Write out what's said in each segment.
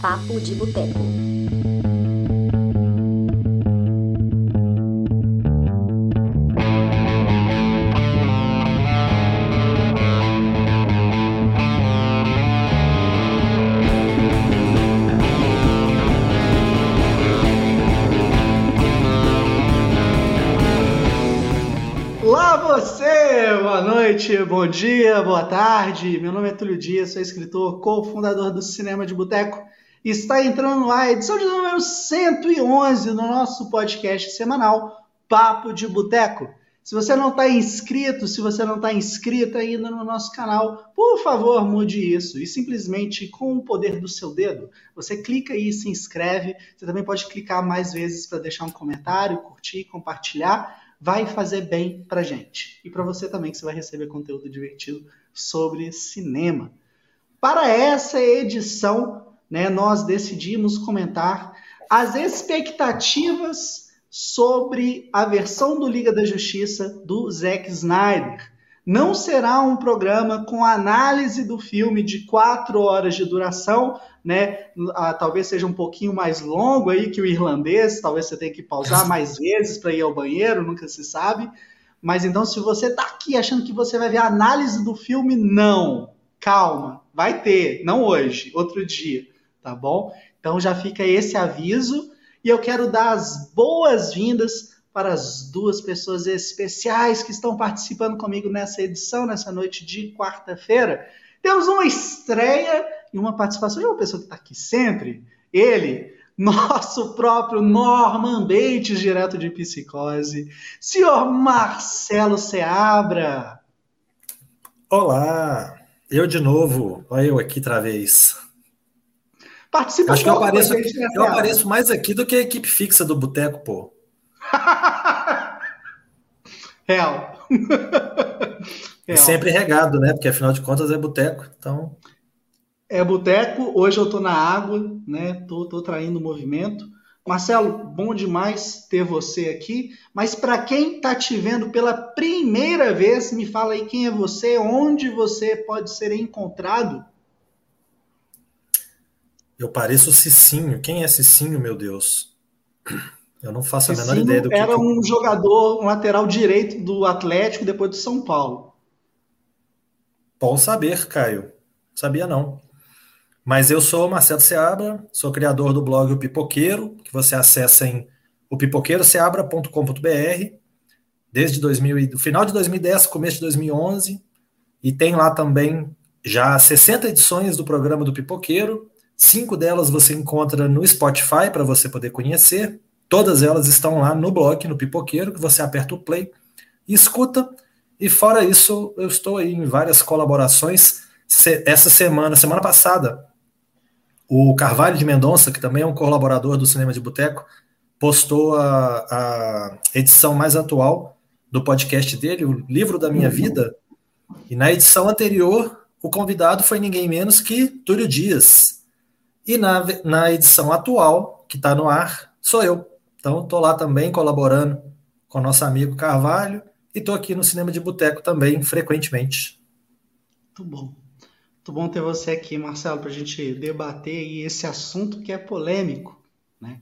Papo de Boteco. Olá você! Boa noite, bom dia, boa tarde. Meu nome é Túlio Dias, sou escritor, cofundador do Cinema de Boteco. Está entrando no ar a edição de número 111 do nosso podcast semanal Papo de Boteco. Se você não está inscrito, se você não está inscrita ainda no nosso canal, por favor, mude isso. E simplesmente com o poder do seu dedo, você clica e se inscreve. Você também pode clicar mais vezes para deixar um comentário, curtir, compartilhar vai fazer bem pra gente. E para você também, que você vai receber conteúdo divertido sobre cinema. Para essa edição, né, nós decidimos comentar as expectativas sobre a versão do Liga da Justiça do Zack Snyder. Não será um programa com análise do filme de quatro horas de duração, né? Ah, talvez seja um pouquinho mais longo aí que o irlandês, talvez você tenha que pausar mais vezes para ir ao banheiro, nunca se sabe. Mas então, se você tá aqui achando que você vai ver a análise do filme, não. Calma, vai ter, não hoje, outro dia, tá bom? Então já fica esse aviso e eu quero dar as boas-vindas para as duas pessoas especiais que estão participando comigo nessa edição, nessa noite de quarta-feira. Temos uma estreia e uma participação de uma pessoa que está aqui sempre, ele, nosso próprio Norman Bates, direto de Psicose, senhor Marcelo Seabra. Olá, eu de novo, olha eu aqui outra vez. Participa Acho que eu apareço, eu apareço mais aqui do que a equipe fixa do Boteco, pô. Real. Real. Sempre regado, né? Porque afinal de contas é boteco, então. É boteco, hoje eu tô na água, né? Tô, tô traindo o movimento. Marcelo, bom demais ter você aqui. Mas para quem tá te vendo pela primeira vez, me fala aí quem é você, onde você pode ser encontrado. Eu pareço Cicinho. Quem é Cicinho, meu Deus? Eu não faço Cicinho a menor ideia do que. Era um jogador, um lateral direito do Atlético depois do São Paulo. Bom saber, Caio. Sabia não. Mas eu sou Marcelo Seabra, sou criador do blog O Pipoqueiro, que você acessa em opipoqueiroseabra.com.br desde 2000, do final de 2010, começo de 2011, e tem lá também já 60 edições do programa do Pipoqueiro. Cinco delas você encontra no Spotify para você poder conhecer. Todas elas estão lá no blog, no Pipoqueiro, que você aperta o play e escuta. E fora isso, eu estou aí em várias colaborações. Essa semana, semana passada, o Carvalho de Mendonça, que também é um colaborador do Cinema de Boteco, postou a, a edição mais atual do podcast dele, o Livro da Minha Vida. E na edição anterior, o convidado foi ninguém menos que Túlio Dias. E na, na edição atual, que está no ar, sou eu. Então, estou lá também colaborando com nosso amigo Carvalho e estou aqui no Cinema de Boteco também, frequentemente. Muito bom. Muito bom ter você aqui, Marcelo, para a gente debater esse assunto que é polêmico. Né?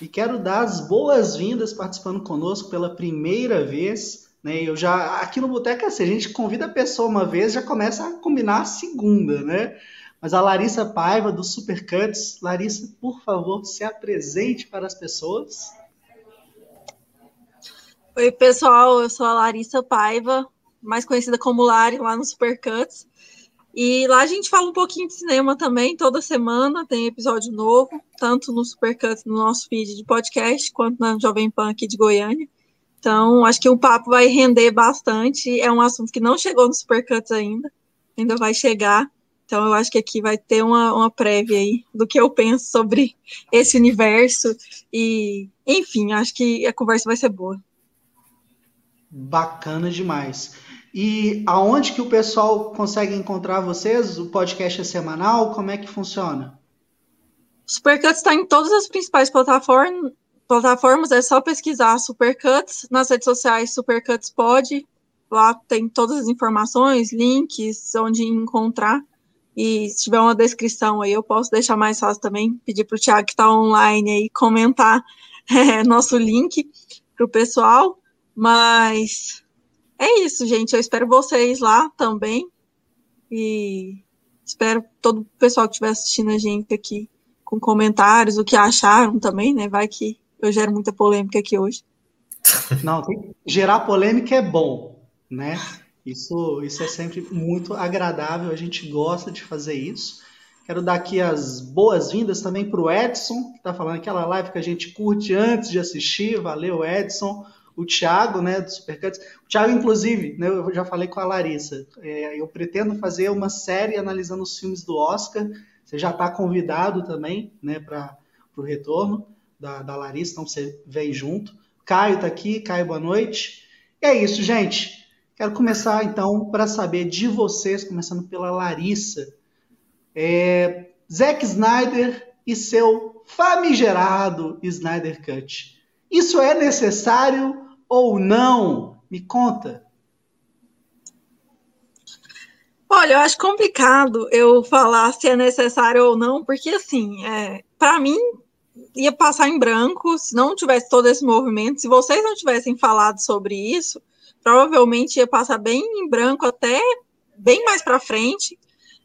E quero dar as boas-vindas participando conosco pela primeira vez. Né? Eu já aqui no Boteco é assim, a gente convida a pessoa uma vez, já começa a combinar a segunda, né? Mas a Larissa Paiva do Supercuts, Larissa, por favor, se apresente para as pessoas. Oi, pessoal, eu sou a Larissa Paiva, mais conhecida como Lari, lá no Supercuts. E lá a gente fala um pouquinho de cinema também, toda semana tem episódio novo, tanto no Supercuts, no nosso feed de podcast, quanto na Jovem Pan aqui de Goiânia. Então, acho que o papo vai render bastante. É um assunto que não chegou no Supercuts ainda, ainda vai chegar. Então, eu acho que aqui vai ter uma, uma prévia aí do que eu penso sobre esse universo. E, enfim, acho que a conversa vai ser boa. Bacana demais. E aonde que o pessoal consegue encontrar vocês? O podcast é semanal? Como é que funciona? Supercuts está em todas as principais plataformas, plataformas, é só pesquisar Supercuts, nas redes sociais Supercuts pode, lá tem todas as informações, links, onde encontrar. E se tiver uma descrição aí, eu posso deixar mais fácil também, pedir para o Thiago que está online aí comentar é, nosso link para o pessoal. Mas é isso, gente. Eu espero vocês lá também. E espero todo o pessoal que estiver assistindo a gente aqui com comentários, o que acharam também, né? Vai que eu gero muita polêmica aqui hoje. Não, gerar polêmica é bom, né? Isso, isso é sempre muito agradável, a gente gosta de fazer isso. Quero dar aqui as boas-vindas também para o Edson, que está falando aquela live que a gente curte antes de assistir. Valeu, Edson. O Thiago, né, do Supercuts. O Thiago, inclusive, né, eu já falei com a Larissa, é, eu pretendo fazer uma série analisando os filmes do Oscar. Você já está convidado também, né, para o retorno da, da Larissa, então você vem junto. Caio está aqui. Caio, boa noite. E é isso, gente. Quero começar então para saber de vocês, começando pela Larissa. É, Zack Snyder e seu famigerado Snyder Cut. Isso é necessário ou não? Me conta. Olha, eu acho complicado eu falar se é necessário ou não, porque assim, é, para mim ia passar em branco se não tivesse todo esse movimento. Se vocês não tivessem falado sobre isso, provavelmente ia passar bem em branco até bem mais para frente.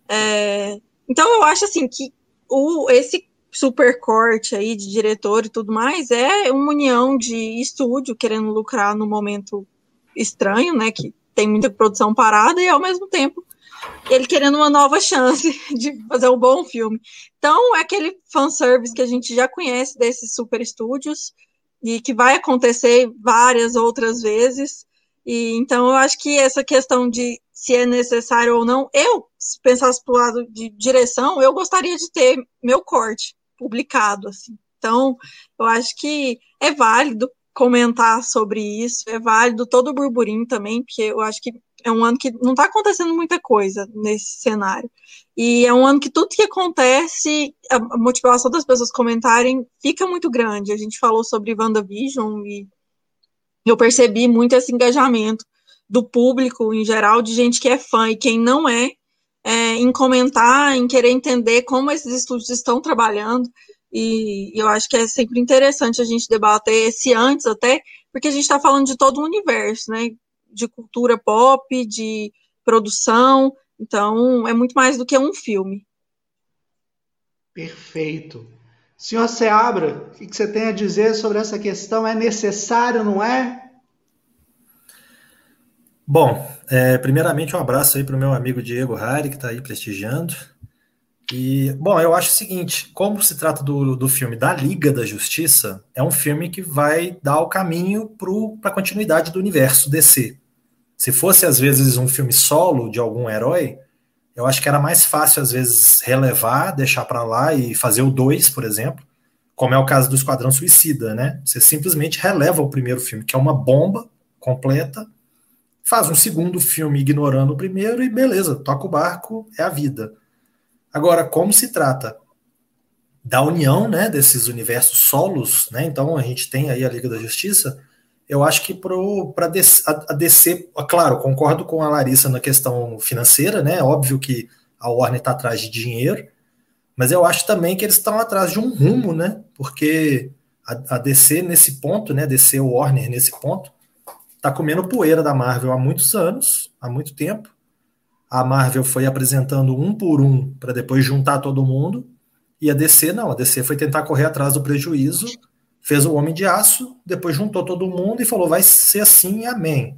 É, então eu acho assim que o, esse super corte aí de diretor e tudo mais é uma união de estúdio querendo lucrar no momento estranho, né? Que tem muita produção parada e ao mesmo tempo ele querendo uma nova chance de fazer um bom filme. Então é aquele fanservice que a gente já conhece desses super estúdios e que vai acontecer várias outras vezes. E então eu acho que essa questão de se é necessário ou não, eu, se pensasse para o lado de direção, eu gostaria de ter meu corte publicado, assim. Então, eu acho que é válido comentar sobre isso, é válido todo o burburinho também, porque eu acho que é um ano que não está acontecendo muita coisa nesse cenário. E é um ano que tudo que acontece, a motivação das pessoas comentarem fica muito grande. A gente falou sobre WandaVision e eu percebi muito esse engajamento do público em geral, de gente que é fã e quem não é, é em comentar, em querer entender como esses estúdios estão trabalhando. E eu acho que é sempre interessante a gente debater esse antes até, porque a gente está falando de todo o universo, né? De cultura pop, de produção. Então, é muito mais do que um filme. Perfeito. Senhor Seabra, o que você tem a dizer sobre essa questão? É necessário, não é? Bom, é, primeiramente um abraço aí para o meu amigo Diego Hari, que está aí prestigiando. E, bom, eu acho o seguinte: como se trata do, do filme da Liga da Justiça, é um filme que vai dar o caminho para a continuidade do universo DC. Se fosse, às vezes, um filme solo de algum herói, eu acho que era mais fácil, às vezes, relevar, deixar para lá e fazer o 2, por exemplo, como é o caso do Esquadrão Suicida, né? Você simplesmente releva o primeiro filme, que é uma bomba completa, faz um segundo filme ignorando o primeiro e beleza, toca o barco, é a vida. Agora, como se trata da união, né, desses universos solos, né? Então a gente tem aí a Liga da Justiça, eu acho que para a DC, claro, concordo com a Larissa na questão financeira, né? Óbvio que a Warner está atrás de dinheiro, mas eu acho também que eles estão atrás de um rumo, né? Porque a, a DC nesse ponto, né? DC Warner nesse ponto, está comendo poeira da Marvel há muitos anos, há muito tempo. A Marvel foi apresentando um por um para depois juntar todo mundo. E a DC não, a DC foi tentar correr atrás do prejuízo fez o Homem de Aço, depois juntou todo mundo e falou: vai ser assim, amém.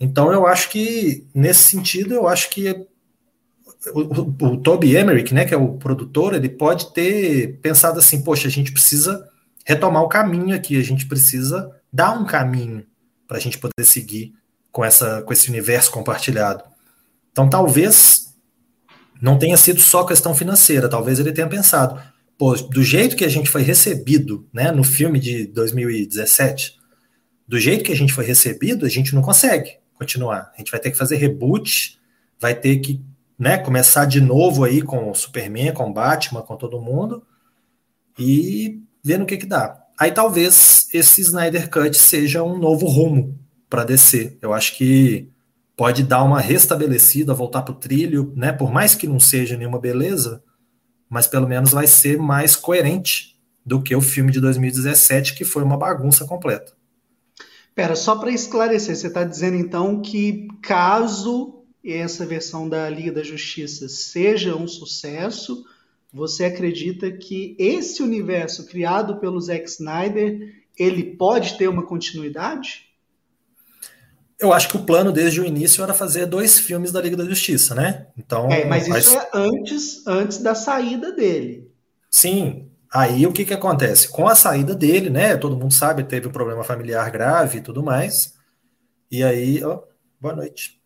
Então eu acho que, nesse sentido, eu acho que o, o, o Toby Emmerich, né, que é o produtor, ele pode ter pensado assim: poxa, a gente precisa retomar o caminho aqui, a gente precisa dar um caminho para a gente poder seguir com, essa, com esse universo compartilhado. Então talvez não tenha sido só questão financeira, talvez ele tenha pensado pô, do jeito que a gente foi recebido, né, no filme de 2017, do jeito que a gente foi recebido, a gente não consegue continuar. A gente vai ter que fazer reboot, vai ter que, né, começar de novo aí com o Superman, com o Batman, com todo mundo e ver no que que dá. Aí talvez esse Snyder Cut seja um novo rumo para descer. Eu acho que pode dar uma restabelecida, voltar para o trilho, né? Por mais que não seja nenhuma beleza, mas pelo menos vai ser mais coerente do que o filme de 2017, que foi uma bagunça completa. Pera, só para esclarecer, você está dizendo então que caso essa versão da Liga da Justiça seja um sucesso, você acredita que esse universo criado pelo Zack Snyder ele pode ter uma continuidade? Eu acho que o plano desde o início era fazer dois filmes da Liga da Justiça, né? Então, é, mas isso é antes, antes da saída dele. Sim. Aí o que que acontece? Com a saída dele, né? Todo mundo sabe, teve um problema familiar grave e tudo mais. E aí, ó, boa noite.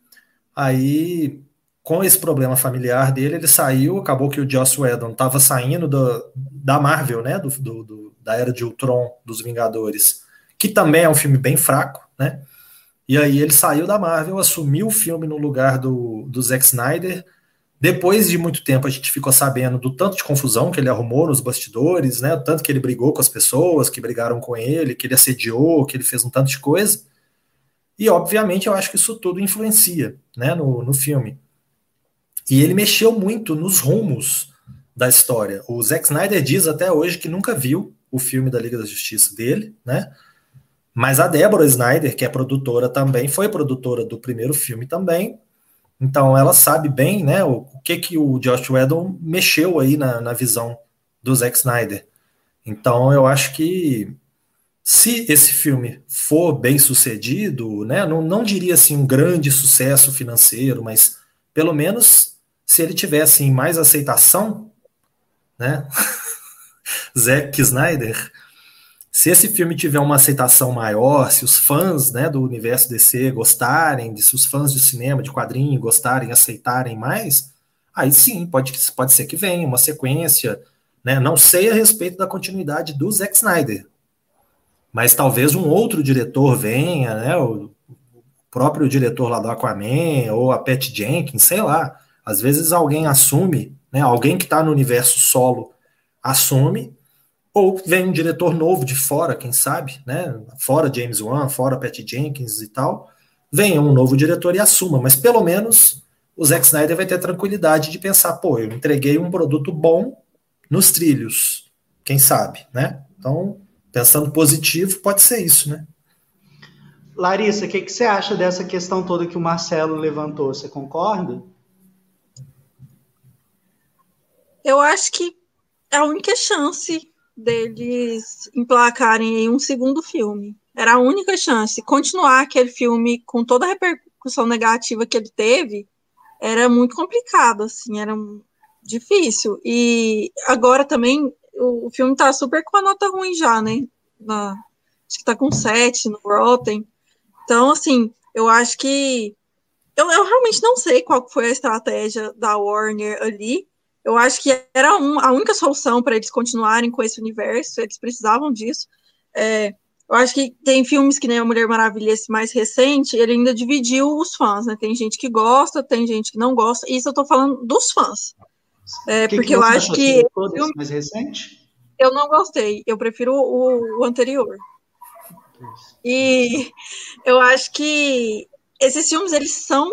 Aí, com esse problema familiar dele, ele saiu. Acabou que o Joss Whedon estava saindo do, da Marvel, né? Do, do, do, da era de Ultron dos Vingadores, que também é um filme bem fraco, né? E aí ele saiu da Marvel, assumiu o filme no lugar do, do Zack Snyder. Depois de muito tempo a gente ficou sabendo do tanto de confusão que ele arrumou nos bastidores, né? O tanto que ele brigou com as pessoas, que brigaram com ele, que ele assediou, que ele fez um tanto de coisa. E obviamente eu acho que isso tudo influencia, né, no, no filme. E ele mexeu muito nos rumos da história. O Zack Snyder diz até hoje que nunca viu o filme da Liga da Justiça dele, né? Mas a Deborah Snyder, que é produtora também, foi produtora do primeiro filme também. Então ela sabe bem, né, o, o que que o Josh Whedon mexeu aí na, na visão do Zack Snyder. Então eu acho que se esse filme for bem sucedido, né, não, não diria assim um grande sucesso financeiro, mas pelo menos se ele tivesse assim, mais aceitação, né, Zack Snyder, se esse filme tiver uma aceitação maior, se os fãs né, do universo DC gostarem, se os fãs de cinema, de quadrinho gostarem, aceitarem mais, aí sim, pode, pode ser que venha uma sequência. Né? Não sei a respeito da continuidade do Zack Snyder, mas talvez um outro diretor venha, né? o próprio diretor lá do Aquaman, ou a Pat Jenkins, sei lá. Às vezes alguém assume, né? alguém que está no universo solo assume ou vem um diretor novo de fora, quem sabe, né? Fora James Wan, fora Pat Jenkins e tal. Venha um novo diretor e assuma, mas pelo menos o Zack Snyder vai ter tranquilidade de pensar, pô, eu entreguei um produto bom nos trilhos, quem sabe, né? Então, pensando positivo, pode ser isso, né? Larissa, o que, que você acha dessa questão toda que o Marcelo levantou? Você concorda? Eu acho que é a única chance deles emplacarem em um segundo filme. Era a única chance. Continuar aquele filme com toda a repercussão negativa que ele teve era muito complicado, assim, era difícil. E agora também o, filme tá super com a nota ruim já, né? Na, acho que tá com 7 no Rotten. Então, assim, eu acho que. Eu, eu realmente não sei qual foi a estratégia da Warner ali, eu acho que era um, a única solução para eles continuarem com esse universo, eles precisavam disso. É, eu acho que tem filmes que nem a Mulher Maravilha, esse mais recente, ele ainda dividiu os fãs, né? Tem gente que gosta, tem gente que não gosta, e isso eu tô falando dos fãs. É, que porque que eu acho que. Filme, mais recente? Eu não gostei, eu prefiro o, o anterior. E eu acho que esses filmes, eles são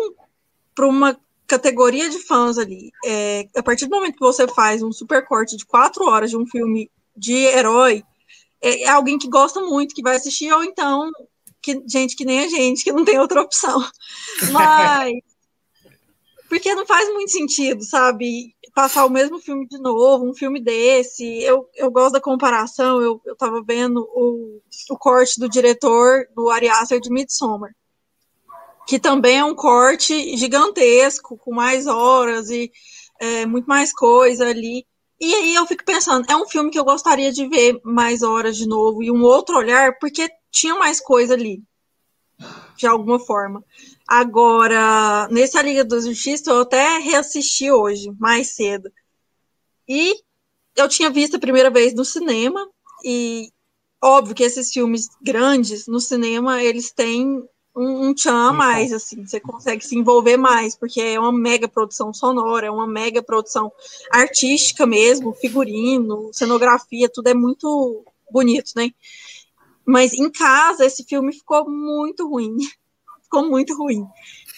para uma categoria de fãs ali. É, a partir do momento que você faz um super corte de quatro horas de um filme de herói, é, é alguém que gosta muito, que vai assistir, ou então que, gente que nem a gente, que não tem outra opção. Mas. porque não faz muito sentido, sabe? Passar o mesmo filme de novo, um filme desse. Eu, eu gosto da comparação, eu, eu tava vendo o, o corte do diretor do Ari Aster de Midsommar que também é um corte gigantesco, com mais horas e é, muito mais coisa ali. E aí eu fico pensando, é um filme que eu gostaria de ver mais horas de novo e um outro olhar, porque tinha mais coisa ali, de alguma forma. Agora, nessa Liga da Justiça, eu até reassisti hoje, mais cedo. E eu tinha visto a primeira vez no cinema, e óbvio que esses filmes grandes no cinema, eles têm um, um tchan a mais, assim, você consegue se envolver mais, porque é uma mega produção sonora, é uma mega produção artística mesmo, figurino, cenografia, tudo é muito bonito, né? Mas em casa esse filme ficou muito ruim, ficou muito ruim.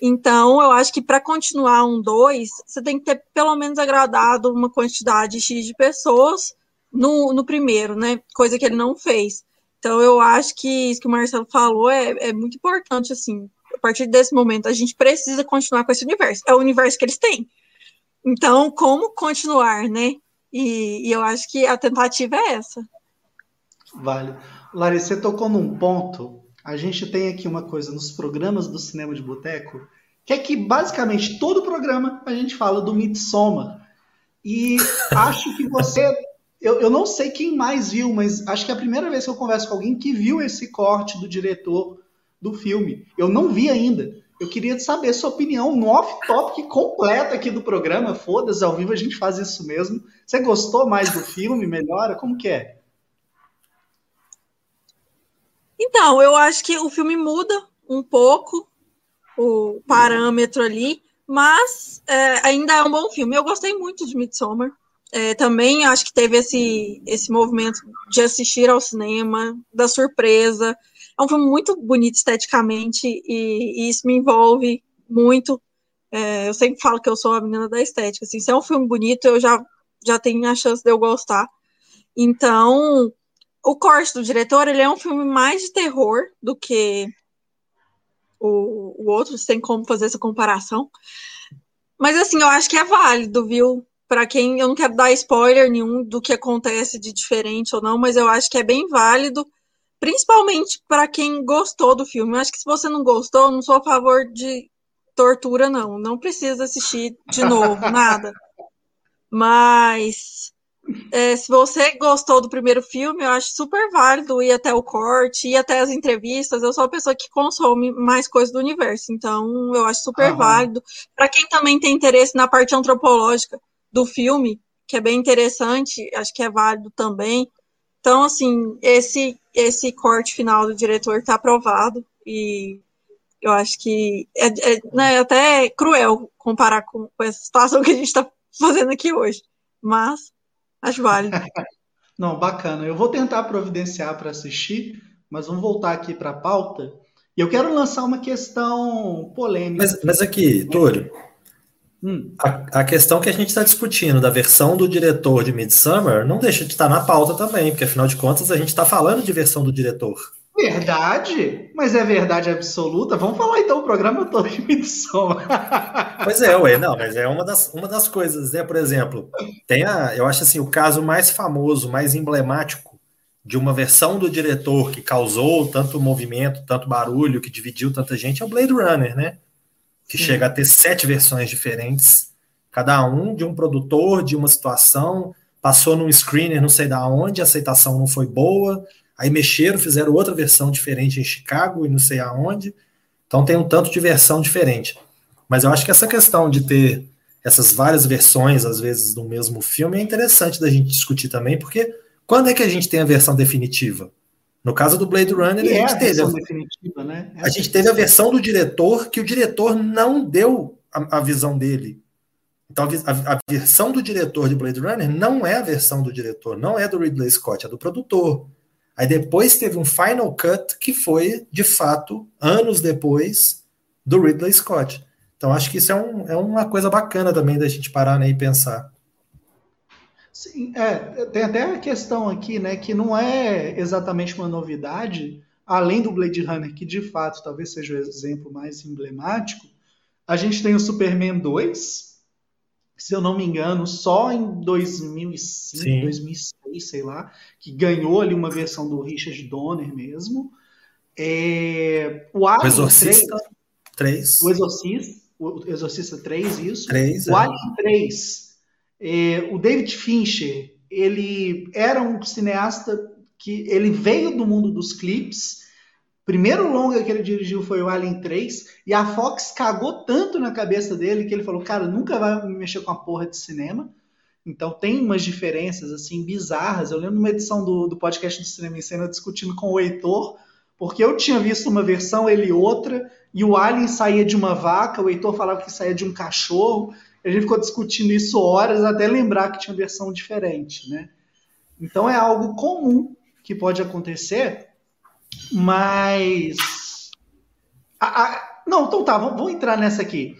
Então, eu acho que para continuar um 2, você tem que ter pelo menos agradado uma quantidade X de pessoas no, no primeiro, né? Coisa que ele não fez. Então, eu acho que isso que o Marcelo falou é, é muito importante, assim. A partir desse momento, a gente precisa continuar com esse universo. É o universo que eles têm. Então, como continuar, né? E, e eu acho que a tentativa é essa. Vale. Larissa, você tocou num ponto. A gente tem aqui uma coisa nos programas do Cinema de Boteco, que é que basicamente todo programa a gente fala do Midsommar. E acho que você. Eu, eu não sei quem mais viu, mas acho que é a primeira vez que eu converso com alguém que viu esse corte do diretor do filme. Eu não vi ainda. Eu queria saber sua opinião no off-topic completa aqui do programa. Foda-se, ao vivo a gente faz isso mesmo. Você gostou mais do filme? Melhora? Como que é? Então, eu acho que o filme muda um pouco o parâmetro ali, mas é, ainda é um bom filme. Eu gostei muito de Midsommar. É, também acho que teve esse, esse movimento de assistir ao cinema, da surpresa, é um filme muito bonito esteticamente e, e isso me envolve muito. É, eu sempre falo que eu sou a menina da estética. Assim, se é um filme bonito, eu já, já tenho a chance de eu gostar. Então, o corte do diretor, ele é um filme mais de terror do que o, o outro, sem como fazer essa comparação. Mas, assim, eu acho que é válido, viu? Para quem, eu não quero dar spoiler nenhum do que acontece de diferente ou não, mas eu acho que é bem válido Principalmente para quem gostou do filme. Eu acho que se você não gostou, não sou a favor de tortura, não. Não precisa assistir de novo, nada. Mas é, se você gostou do primeiro filme, eu acho super válido ir até o corte, ir até as entrevistas. Eu sou a pessoa que consome mais coisas do universo, então eu acho super uhum. válido. Para quem também tem interesse na parte antropológica do filme, que é bem interessante, acho que é válido também. Então, assim, esse esse corte final do diretor está aprovado e eu acho que é, é, né, até cruel comparar com, com, essa situação que a gente está fazendo aqui hoje, mas acho válido. Não, bacana. Eu vou tentar providenciar para assistir, mas vamos voltar aqui para a pauta. E eu quero lançar uma questão polêmica. Mas, mas aqui, Túlio, Hum. A, a, questão que a gente está discutindo da versão do diretor de Midsummer não deixa de estar tá na pauta também, porque afinal de contas a gente está falando de versão do diretor. Verdade? Mas é verdade absoluta? Vamos falar então o programa todo de Midsummer. pois é, ué, não, mas é uma das, uma das coisas, né? Por exemplo, tem a, eu acho assim, o caso mais famoso, mais emblemático de uma versão do diretor que causou tanto movimento, tanto barulho, que dividiu tanta gente é o Blade Runner, né? Que Sim. chega a ter sete versões diferentes, cada um de um produtor, de uma situação, passou num screener não sei da onde, a aceitação não foi boa, aí mexeram, fizeram outra versão diferente em Chicago e não sei aonde, então tem um tanto de versão diferente. Mas eu acho que essa questão de ter essas várias versões, às vezes, do mesmo filme, é interessante da gente discutir também, porque quando é que a gente tem a versão definitiva? No caso do Blade Runner, a, é gente a teve a, né? é a gente teve a versão do diretor que o diretor não deu a, a visão dele. Então, a, versão do diretor de Blade Runner não é a versão do diretor, não é do Ridley Scott, é do produtor. Aí depois teve um final cut que foi, de fato, anos depois do Ridley Scott. Então, acho que isso é, um, é uma coisa bacana também da gente parar né, e pensar. Sim, é, tem até a questão aqui, né, que não é exatamente uma novidade, além do Blade Runner, que de fato talvez seja o exemplo mais emblemático, a gente tem o Superman 2, se eu não me engano, só em 2005, Sim. 2006, sei lá, que ganhou ali uma versão do Richard Donner mesmo. É, o, Alien o Exorcista 3. 3. O Exorcista, o Exorcista 3, isso. 3, o é. Alien 3 é, o David Fincher, ele era um cineasta que ele veio do mundo dos clipes. Primeiro longa que ele dirigiu foi o Alien 3, e a Fox cagou tanto na cabeça dele que ele falou: "Cara, nunca vai mexer com a porra de cinema". Então tem umas diferenças assim bizarras. Eu lembro uma edição do, do podcast do Cinema em Cena discutindo com o Heitor, porque eu tinha visto uma versão, ele outra, e o Alien saía de uma vaca, o Heitor falava que saía de um cachorro. A gente ficou discutindo isso horas até lembrar que tinha versão diferente, né? Então é algo comum que pode acontecer, mas a, a, Não, então tá, vamos, entrar nessa aqui.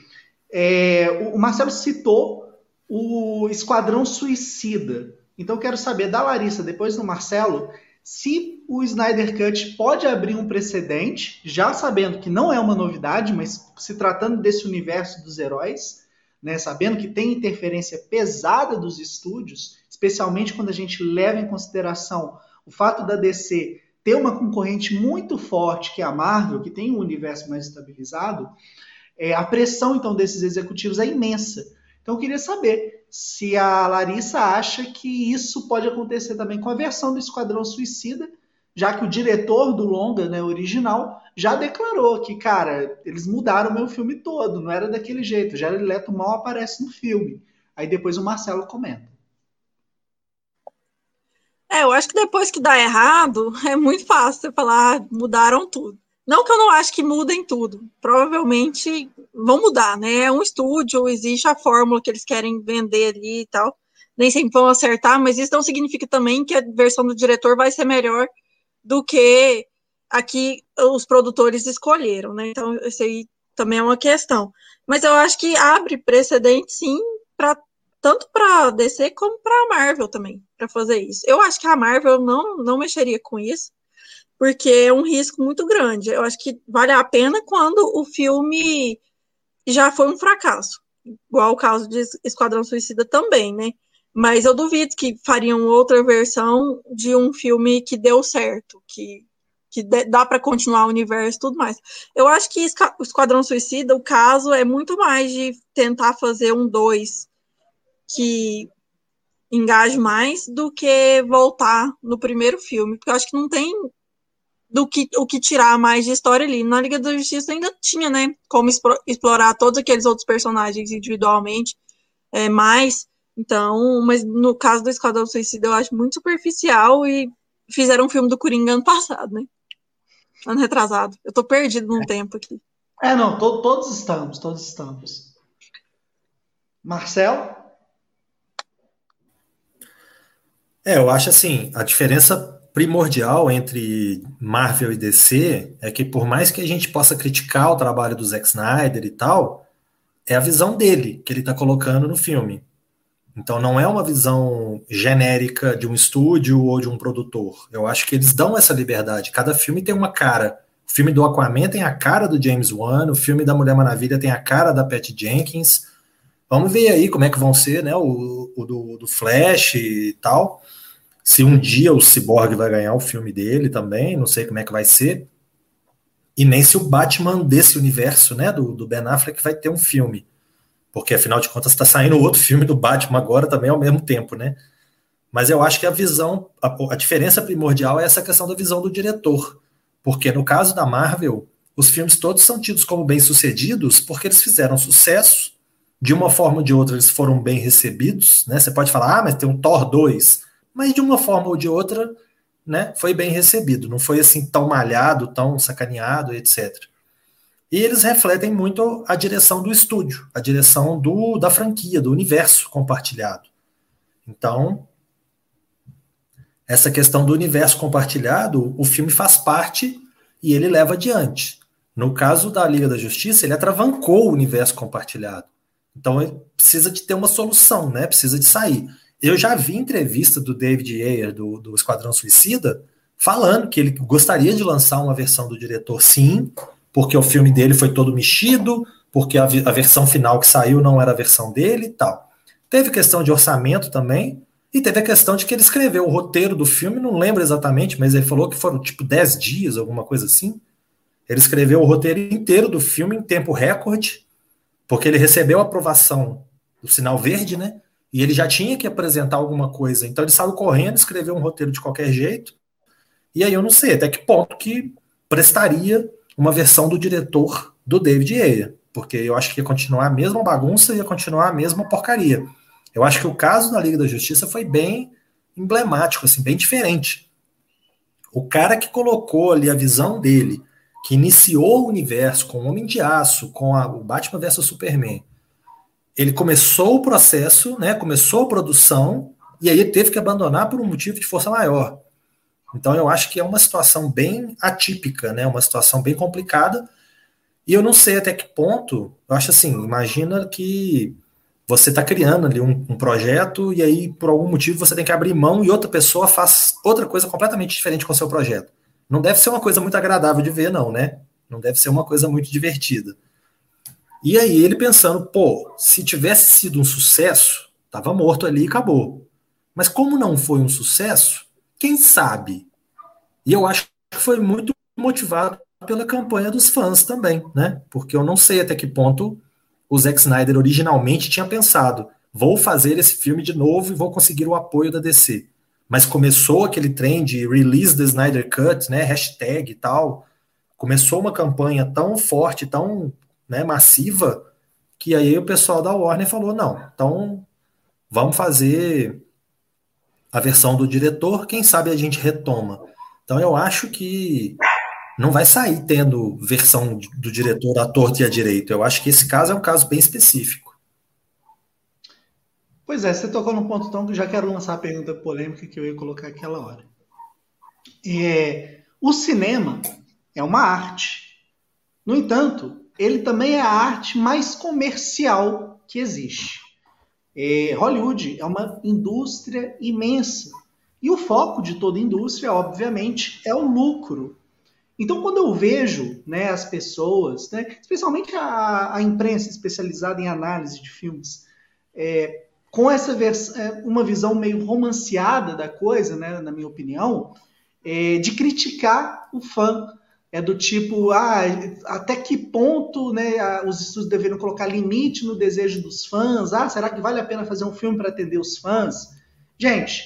É, o Marcelo citou o Esquadrão Suicida. Então eu quero saber da Larissa, depois do Marcelo, se o Snyder Cut pode abrir um precedente, já sabendo que não é uma novidade, mas se tratando desse universo dos heróis, né, sabendo que tem interferência pesada dos estúdios, especialmente quando a gente leva em consideração o fato da DC ter uma concorrente muito forte, que é a Marvel, que tem um universo mais estabilizado, é, a pressão então desses executivos é imensa. Então eu queria saber se a Larissa acha que isso pode acontecer também com a versão do Esquadrão Suicida, já que o diretor do longa, né, original, já declarou que, cara, eles mudaram o meu filme todo, não era daquele jeito. Jared Leto mal aparece no filme. Aí depois o Marcelo comenta. É, eu acho que depois que dá errado, é muito fácil você falar, ah, mudaram tudo. Não que eu não acho que mudem tudo. Provavelmente vão mudar, né? É um estúdio, existe a fórmula que eles querem vender ali e tal. Nem sempre vão acertar, mas isso não significa também que a versão do diretor vai ser melhor do que aqui os produtores escolheram, né? Então, isso aí também é uma questão. Mas eu acho que abre precedente, sim, para tanto para DC como para a Marvel também, para fazer isso. Eu acho que a Marvel não, não mexeria com isso, porque é um risco muito grande. Eu acho que vale a pena quando o filme já foi um fracasso, igual o caso de Esquadrão Suicida também, né? Mas eu duvido que fariam outra versão de um filme que deu certo, que, que dá para continuar o universo e tudo mais. Eu acho que o Esquadrão Suicida, o caso é muito mais de tentar fazer um dois que engaje mais do que voltar no primeiro filme, porque eu acho que não tem do que o que tirar mais de história ali. Na Liga da Justiça ainda tinha, né, como explorar todos aqueles outros personagens individualmente, é, mais. Então, mas no caso do Esquadrão Suicida eu acho muito superficial e fizeram um filme do Coringa ano passado, né? Ano retrasado. Eu tô perdido num é. tempo aqui. É, não, to todos estamos, todos estamos. Marcel? É, eu acho assim, a diferença primordial entre Marvel e DC é que por mais que a gente possa criticar o trabalho do Zack Snyder e tal, é a visão dele que ele está colocando no filme. Então não é uma visão genérica de um estúdio ou de um produtor. Eu acho que eles dão essa liberdade. Cada filme tem uma cara. O filme do Aquaman tem a cara do James Wan, o filme da Mulher Maravilha tem a cara da Patty Jenkins. Vamos ver aí como é que vão ser, né? O, o do, do Flash e tal se um dia o Cyborg vai ganhar o filme dele também, não sei como é que vai ser. E nem se o Batman desse universo, né, do, do Ben Affleck, vai ter um filme. Porque afinal de contas está saindo outro filme do Batman agora também ao mesmo tempo, né? Mas eu acho que a visão, a, a diferença primordial é essa questão da visão do diretor. Porque no caso da Marvel, os filmes todos são tidos como bem-sucedidos porque eles fizeram sucesso, de uma forma ou de outra eles foram bem recebidos, né? Você pode falar, ah, mas tem um Thor 2, mas de uma forma ou de outra, né, foi bem recebido, não foi assim tão malhado, tão sacaneado, etc. E eles refletem muito a direção do estúdio, a direção do, da franquia, do universo compartilhado. Então, essa questão do universo compartilhado, o filme faz parte e ele leva adiante. No caso da Liga da Justiça, ele atravancou o universo compartilhado. Então, ele precisa de ter uma solução, né? Precisa de sair. Eu já vi entrevista do David Ayer, do, do Esquadrão Suicida, falando que ele gostaria de lançar uma versão do diretor, sim, porque o filme dele foi todo mexido, porque a, a versão final que saiu não era a versão dele e tal. Teve questão de orçamento também, e teve a questão de que ele escreveu o roteiro do filme, não lembro exatamente, mas ele falou que foram tipo 10 dias, alguma coisa assim. Ele escreveu o roteiro inteiro do filme em tempo recorde, porque ele recebeu a aprovação do sinal verde, né? E ele já tinha que apresentar alguma coisa. Então ele saiu correndo, escreveu um roteiro de qualquer jeito. E aí eu não sei até que ponto que prestaria uma versão do diretor do David Ayer. Porque eu acho que ia continuar a mesma bagunça, ia continuar a mesma porcaria. Eu acho que o caso da Liga da Justiça foi bem emblemático, assim, bem diferente. O cara que colocou ali a visão dele, que iniciou o universo com o Homem de Aço, com a, o Batman vs Superman, ele começou o processo, né, começou a produção, e aí teve que abandonar por um motivo de força maior. Então eu acho que é uma situação bem atípica, né, uma situação bem complicada, E eu não sei até que ponto, eu acho assim, imagina que você está criando ali um, um, projeto e aí, por algum motivo, você tem que abrir mão e outra pessoa faz outra coisa completamente diferente com o seu projeto. Não deve ser uma coisa muito agradável de ver, não, né? Não deve ser uma coisa muito divertida. E aí ele pensando, pô, se tivesse sido um sucesso, tava morto ali e acabou. Mas como não foi um sucesso, quem sabe? E eu acho que foi muito motivado pela campanha dos fãs também, né? Porque eu não sei até que ponto o Zack Snyder originalmente tinha pensado, vou fazer esse filme de novo e vou conseguir o apoio da DC. Mas começou aquele trem de release the Snyder Cut, né, hashtag e tal, começou uma campanha tão forte, tão né, massiva, que aí o pessoal da Warner falou, não, então vamos fazer a versão do diretor, quem sabe a gente retoma. Então eu acho que não vai sair tendo versão do diretor à torta e à direita. Eu acho que esse caso é um caso bem específico. Pois é, você tocou num ponto tão que já quero lançar a pergunta polêmica que eu ia colocar aquela hora. É, o cinema é uma arte. No entanto, ele também é a arte mais comercial que existe. É, Hollywood é uma indústria imensa. E o foco de toda indústria, obviamente, é o lucro. Então, quando eu vejo né, as pessoas, né, especialmente a, a, imprensa especializada em análise de filmes, é, com essa é, uma visão meio romanceada da coisa, né, na minha opinião, é, de criticar o fã. É do tipo, ah, até que ponto né, os estudos deveriam colocar limite no desejo dos fãs? Ah, será que vale a pena fazer um filme para atender os fãs? Gente,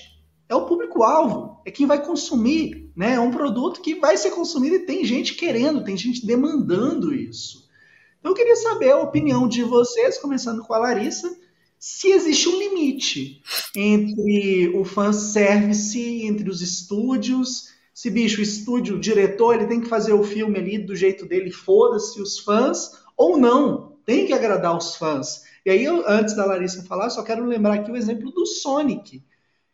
é o público-alvo, é quem vai consumir, né? É um produto que vai ser consumido e tem gente querendo, tem gente demandando isso. Então, eu queria saber a opinião de vocês, começando com a Larissa, se existe um limite entre o fanservice, entre os estúdios, se bicho, o estúdio, o diretor, ele tem que fazer o filme ali do jeito dele, foda-se os fãs, ou não, tem que agradar os fãs. E aí, eu, antes da Larissa falar, só quero lembrar aqui o exemplo do Sonic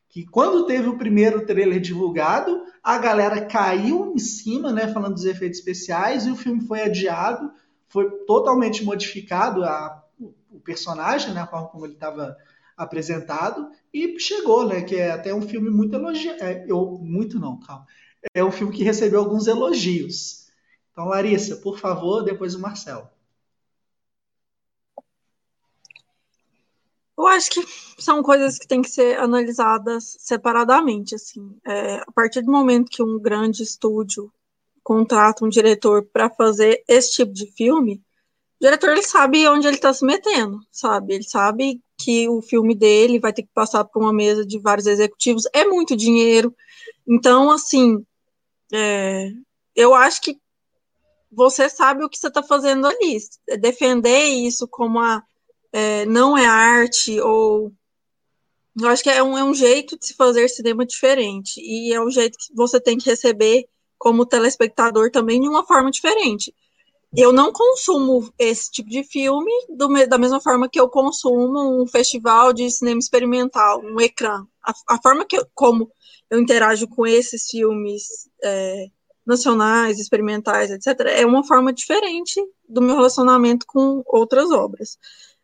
que quando teve o primeiro trailer divulgado, a galera caiu em cima, né, falando dos efeitos especiais, e o filme foi adiado, foi totalmente modificado a, o personagem, né, a forma como ele estava apresentado, e chegou, né, que é até um filme muito elogiado, é, eu, muito não, calma, é um filme que recebeu alguns elogios. Então, Larissa, por favor, depois o Marcelo. Eu acho que são coisas que têm que ser analisadas separadamente, assim. É, a partir do momento que um grande estúdio contrata um diretor para fazer esse tipo de filme, o diretor ele sabe onde ele está se metendo, sabe? Ele sabe que o filme dele vai ter que passar por uma mesa de vários executivos, é muito dinheiro. Então, assim, é, eu acho que você sabe o que você está fazendo ali. Defender isso como a é, não é arte, ou. Eu acho que é um, é um jeito de se fazer cinema diferente. E é um jeito que você tem que receber como telespectador também de uma forma diferente. Eu não consumo esse tipo de filme do, da mesma forma que eu consumo um festival de cinema experimental, um ecrã. A, a forma que eu, como eu interajo com esses filmes é, nacionais, experimentais, etc., é uma forma diferente do meu relacionamento com outras obras.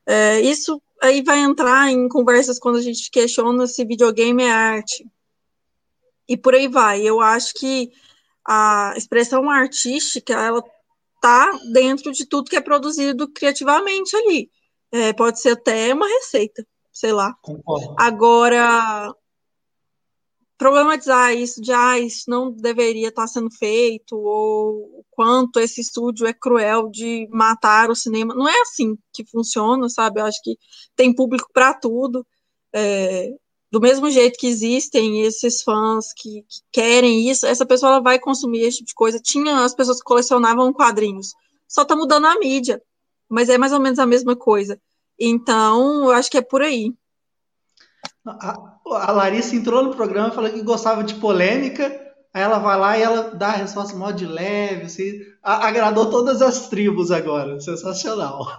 É, isso aí vai entrar em conversas quando a gente questiona se videogame é arte. E por aí vai. Eu acho que a expressão artística, ela tá dentro de tudo que é produzido criativamente ali. É, pode ser até uma receita, sei lá. Concordo. Agora, problematizar isso de ah, isso não deveria estar sendo feito, ou o quanto esse estúdio é cruel de matar o cinema. Não é assim que funciona, sabe? Eu acho que tem público para tudo. É, do mesmo jeito que existem esses fãs que, que, querem isso, essa pessoa ela vai consumir esse tipo de coisa. Tinha as pessoas que colecionavam quadrinhos, só tá mudando a mídia, mas é mais ou menos a mesma coisa. Então, eu acho que é por aí. A, a Larissa entrou no programa falando que gostava de polêmica, aí ela vai lá e ela dá a resposta mó de leve, assim, a, agradou todas as tribos agora. Sensacional.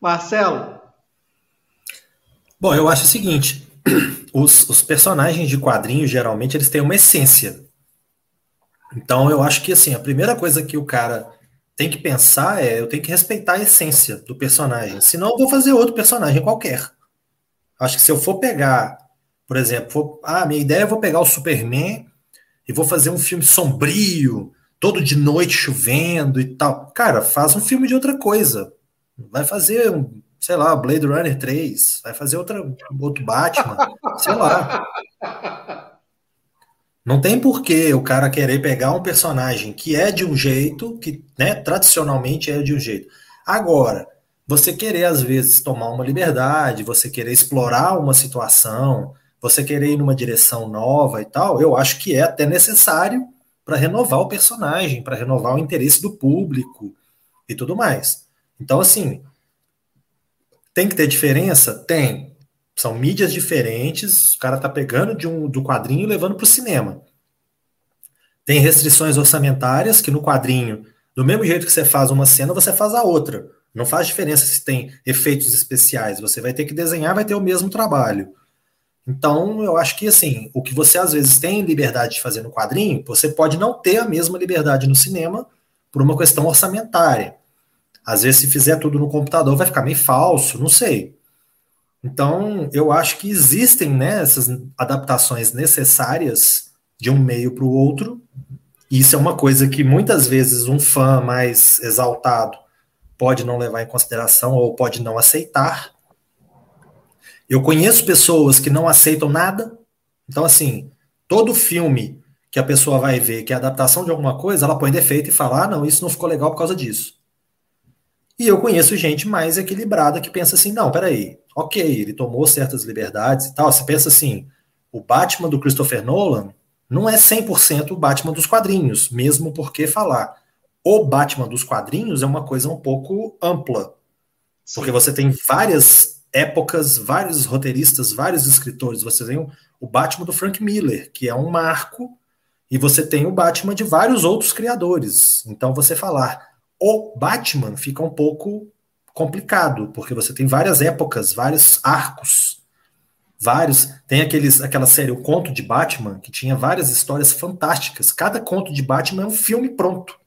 Marcelo? Bom, eu acho o seguinte, os, os personagens de quadrinhos, geralmente, eles têm uma essência. Então eu acho que assim, a primeira coisa que o cara tem que pensar é eu tenho que respeitar a essência do personagem. Senão eu vou fazer outro personagem qualquer. Acho que se eu for pegar, por exemplo, for, ah, minha ideia é vou pegar o Superman e vou fazer um filme sombrio, todo de noite chovendo e tal. Cara, faz um filme de outra coisa. Vai fazer um, sei lá, Blade Runner 3, vai fazer outra, outro Batman, sei lá. Não tem porquê o cara querer pegar um personagem que é de um jeito, que né, tradicionalmente é de um jeito. Agora, você querer às vezes tomar uma liberdade, você querer explorar uma situação, você querer ir numa direção nova e tal, eu acho que é até necessário para renovar o personagem, para renovar o interesse do público e tudo mais. Então, assim, tem que ter diferença? Tem. São mídias diferentes, o cara tá pegando de um, do quadrinho e levando para o cinema. Tem restrições orçamentárias, que no quadrinho, do mesmo jeito que você faz uma cena, você faz a outra. Não faz diferença se tem efeitos especiais. Você vai ter que desenhar, vai ter o mesmo trabalho. Então, eu acho que assim, o que você às vezes tem liberdade de fazer no quadrinho, você pode não ter a mesma liberdade no cinema por uma questão orçamentária. Às vezes, se fizer tudo no computador, vai ficar meio falso, não sei. Então, eu acho que existem né, essas adaptações necessárias de um meio para o outro. E isso é uma coisa que muitas vezes um fã mais exaltado pode não levar em consideração ou pode não aceitar. Eu conheço pessoas que não aceitam nada. Então, assim, todo filme que a pessoa vai ver que é adaptação de alguma coisa, ela põe defeito e fala: ah, não, isso não ficou legal por causa disso. E eu conheço gente mais equilibrada que pensa assim: não, peraí, ok, ele tomou certas liberdades e tal. Você pensa assim: o Batman do Christopher Nolan não é 100% o Batman dos quadrinhos, mesmo porque falar o Batman dos quadrinhos é uma coisa um pouco ampla. Porque você tem várias épocas, vários roteiristas, vários escritores. Você tem o Batman do Frank Miller, que é um marco, e você tem o Batman de vários outros criadores. Então você falar o Batman fica um pouco complicado, porque você tem várias épocas, vários arcos, vários. Tem aqueles, aquela série O Conto de Batman, que tinha várias histórias fantásticas. Cada conto de Batman é um filme pronto.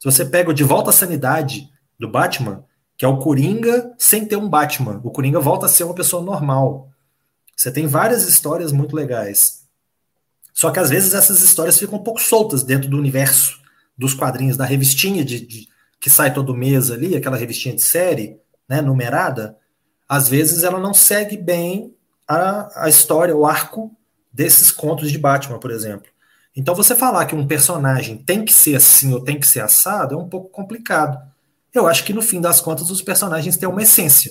Se você pega o De Volta à Sanidade do Batman, que é o Coringa sem ter um Batman, o Coringa volta a ser uma pessoa normal. Você tem várias histórias muito legais. Só que às vezes essas histórias ficam um pouco soltas dentro do universo dos quadrinhos, da revistinha de, de que sai todo mês ali, aquela revistinha de série, né, numerada, às vezes ela não segue bem a, a história, o arco desses contos de Batman, por exemplo. Então você falar que um personagem tem que ser assim ou tem que ser assado é um pouco complicado. Eu acho que no fim das contas os personagens têm uma essência.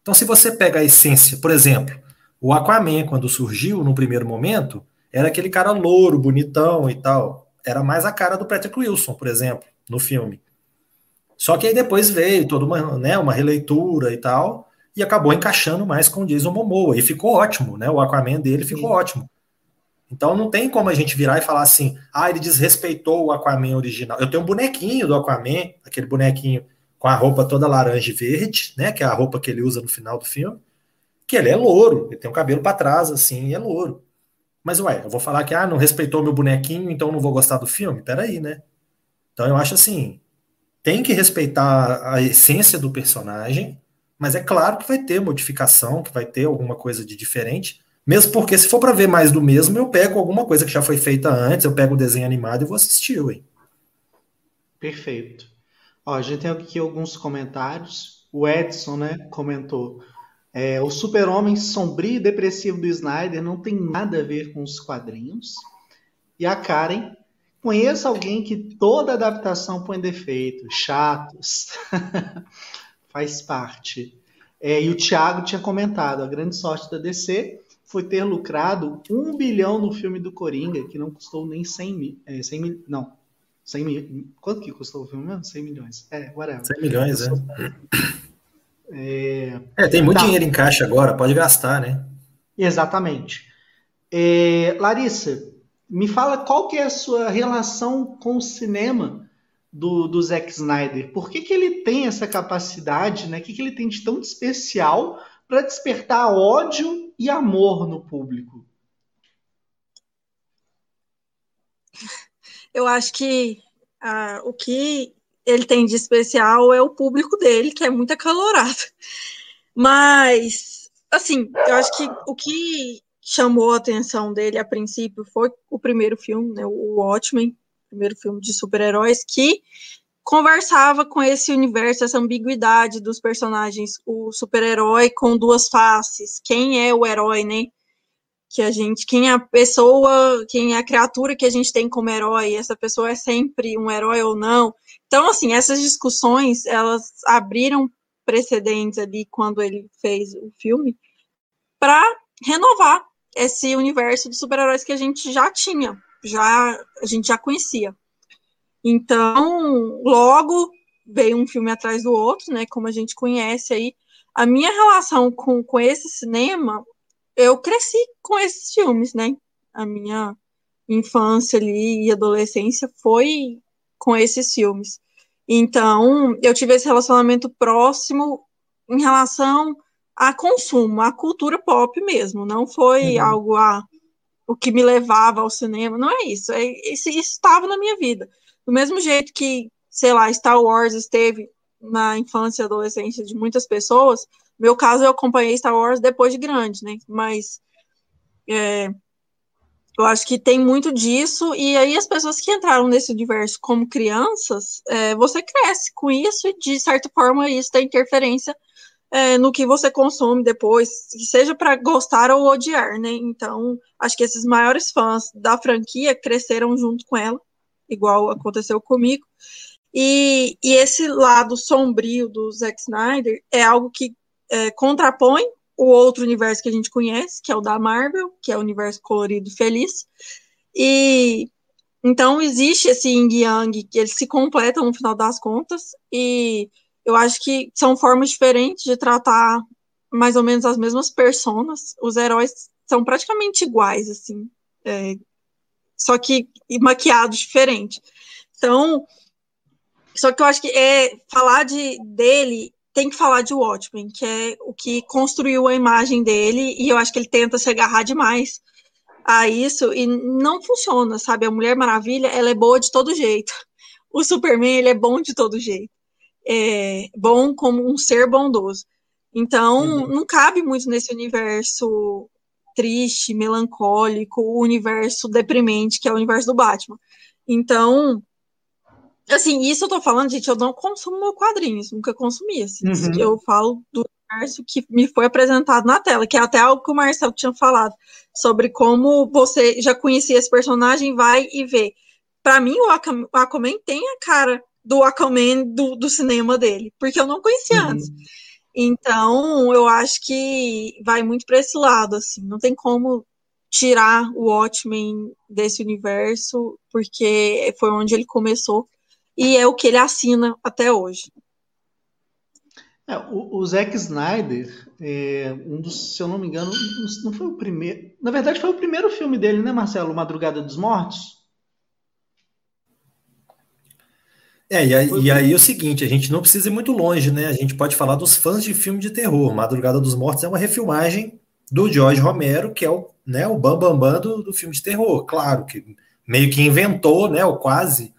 Então se você pega a essência, por exemplo, o Aquaman quando surgiu no primeiro momento, era aquele cara louro, bonitão e tal. Era mais a cara do Patrick Wilson, por exemplo, no filme. Só que aí depois veio toda uma, né, uma releitura e tal, e acabou encaixando mais com o Jason Momoa, e ficou ótimo, né? O Aquaman dele ficou Sim. ótimo. Então não tem como a gente virar e falar assim, ah, ele desrespeitou o Aquaman original. Eu tenho um bonequinho do Aquaman, aquele bonequinho com a roupa toda laranja e verde, né? Que é a roupa que ele usa no final do filme. Que ele é louro, ele tem o cabelo para trás, assim, e é louro. Mas, ué, eu vou falar que, ah, não respeitou meu bonequinho, então não vou gostar do filme? Peraí, né? Então eu acho assim, tem que respeitar a essência do personagem, mas é claro que vai ter modificação, que vai ter alguma coisa de diferente. Mesmo porque, se for para ver mais do mesmo, eu pego alguma coisa que já foi feita antes, eu pego o desenho animado e vou assistir, ué. Perfeito. Ó, a gente tem aqui alguns comentários. O Edson, né, comentou. É, o super-homem sombrio e depressivo do Snyder não tem nada a ver com os quadrinhos. E a Karen Conheço alguém que toda adaptação põe defeito, chatos. Faz parte. É, e o Thiago tinha comentado: a grande sorte da DC foi ter lucrado um bilhão no filme do Coringa, que não custou nem 100 mil. É, 100 mil não, 100 mil. Quanto que custou o filme mesmo? 100 milhões. É, whatever. 100 milhões, é. é. É, tem muito tá. dinheiro em caixa agora, pode gastar, né? Exatamente. É, Larissa, me fala qual que é a sua relação com o cinema do, do Zack Snyder. Por que, que ele tem essa capacidade, né? O que, que ele tem de tão especial para despertar ódio e amor no público? Eu acho que ah, o que ele tem de especial é o público dele, que é muito acalorado. Mas, assim, eu acho que o que chamou a atenção dele a princípio foi o primeiro filme, né, o Watchmen, primeiro filme de super-heróis, que conversava com esse universo, essa ambiguidade dos personagens, o super-herói com duas faces, quem é o herói, né? Que a gente, quem é a pessoa, quem é a criatura que a gente tem como herói, essa pessoa é sempre um herói ou não. Então, assim, essas discussões, elas abriram precedentes ali quando ele fez o filme para renovar esse universo de super-heróis que a gente já tinha, já a gente já conhecia. Então, logo veio um filme atrás do outro, né? Como a gente conhece aí. A minha relação com, com esse cinema, eu cresci com esses filmes, né? A minha infância ali e adolescência foi com esses filmes. Então, eu tive esse relacionamento próximo em relação a consumo, a cultura pop mesmo. Não foi uhum. algo a ah, o que me levava ao cinema. Não é isso. É, isso, isso estava na minha vida. Do mesmo jeito que, sei lá, Star Wars esteve na infância e adolescência de muitas pessoas. No meu caso, eu acompanhei Star Wars depois de grande, né? Mas é, eu acho que tem muito disso, e aí as pessoas que entraram nesse universo como crianças, é, você cresce com isso, e de certa forma isso tem interferência é, no que você consome depois, seja para gostar ou odiar, né? Então, acho que esses maiores fãs da franquia cresceram junto com ela, igual aconteceu comigo. E, e esse lado sombrio do Zack Snyder é algo que é, contrapõe o outro universo que a gente conhece, que é o da Marvel, que é o universo colorido feliz. E então existe esse yin yang que eles se completam no final das contas e eu acho que são formas diferentes de tratar mais ou menos as mesmas personas. Os heróis são praticamente iguais, assim, é, só que maquiados diferente. Então, só que eu acho que é falar de dele tem que falar de Watchmen, que é o que construiu a imagem dele, e eu acho que ele tenta se agarrar demais a isso e não funciona, sabe? A Mulher Maravilha, ela é boa de todo jeito. O Superman, ele é bom de todo jeito é, bom como um ser bondoso. Então, uhum. não cabe muito nesse universo triste, melancólico, o universo deprimente, que é o universo do Batman. Então, assim, isso eu tô falando, gente, eu não consumo quadrinhos, nunca consumi, assim, uhum. eu falo do universo que me foi apresentado na tela, que é até algo que o Marcelo tinha falado, sobre como você já conhecia esse personagem, vai e vê. Para mim, o Aquaman tem a cara do Aquaman do, do cinema dele, porque eu não conhecia uhum. antes. Então, eu acho que vai muito para esse lado, assim, não tem como tirar o Watchmen desse universo, porque foi onde ele começou e é o que ele assina até hoje. É, o, o, Zack Snyder, é, um dos, se eu não me engano, não foi o primeiro. Na verdade, foi o primeiro filme dele, né, Marcelo? Madrugada dos Mortos. É, e aí, e aí é o seguinte, a gente não precisa ir muito longe, né? A gente pode falar dos fãs de filme de terror. Madrugada dos Mortos é uma refilmagem do George Romero, que é o, né, o bambambam bam, bam do, do filme de terror. Claro que meio que inventou, né? Ou quase.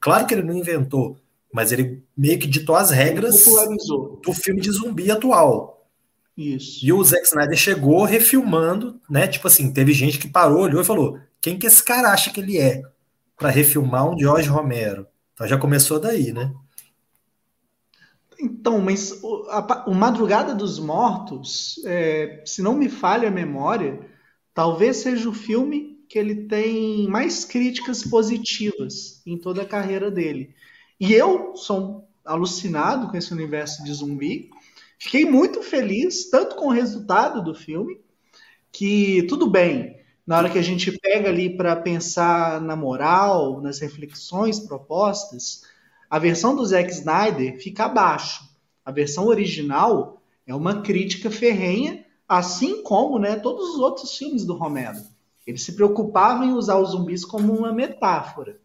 Claro que ele não inventou, mas ele meio que ditou as regras do filme de zumbi atual. Isso. E o Zack Snyder chegou refilmando, né? Tipo assim, teve gente que parou, olhou e falou: quem que esse cara acha que ele é para refilmar um George Romero? Então já começou daí, né? Então, mas o, a, o Madrugada dos Mortos, é, se não me falha a memória, talvez seja o filme que ele tem mais críticas positivas em toda a carreira dele. E eu sou alucinado com esse universo de zumbi. Fiquei muito feliz, tanto com o resultado do filme, que tudo bem, na hora que a gente pega ali para pensar na moral, nas reflexões propostas, a versão do Zack Snyder fica abaixo. A versão original é uma crítica ferrenha, assim como né, todos os outros filmes do Romero. Ele se preocupava em usar os zumbis como uma metáfora.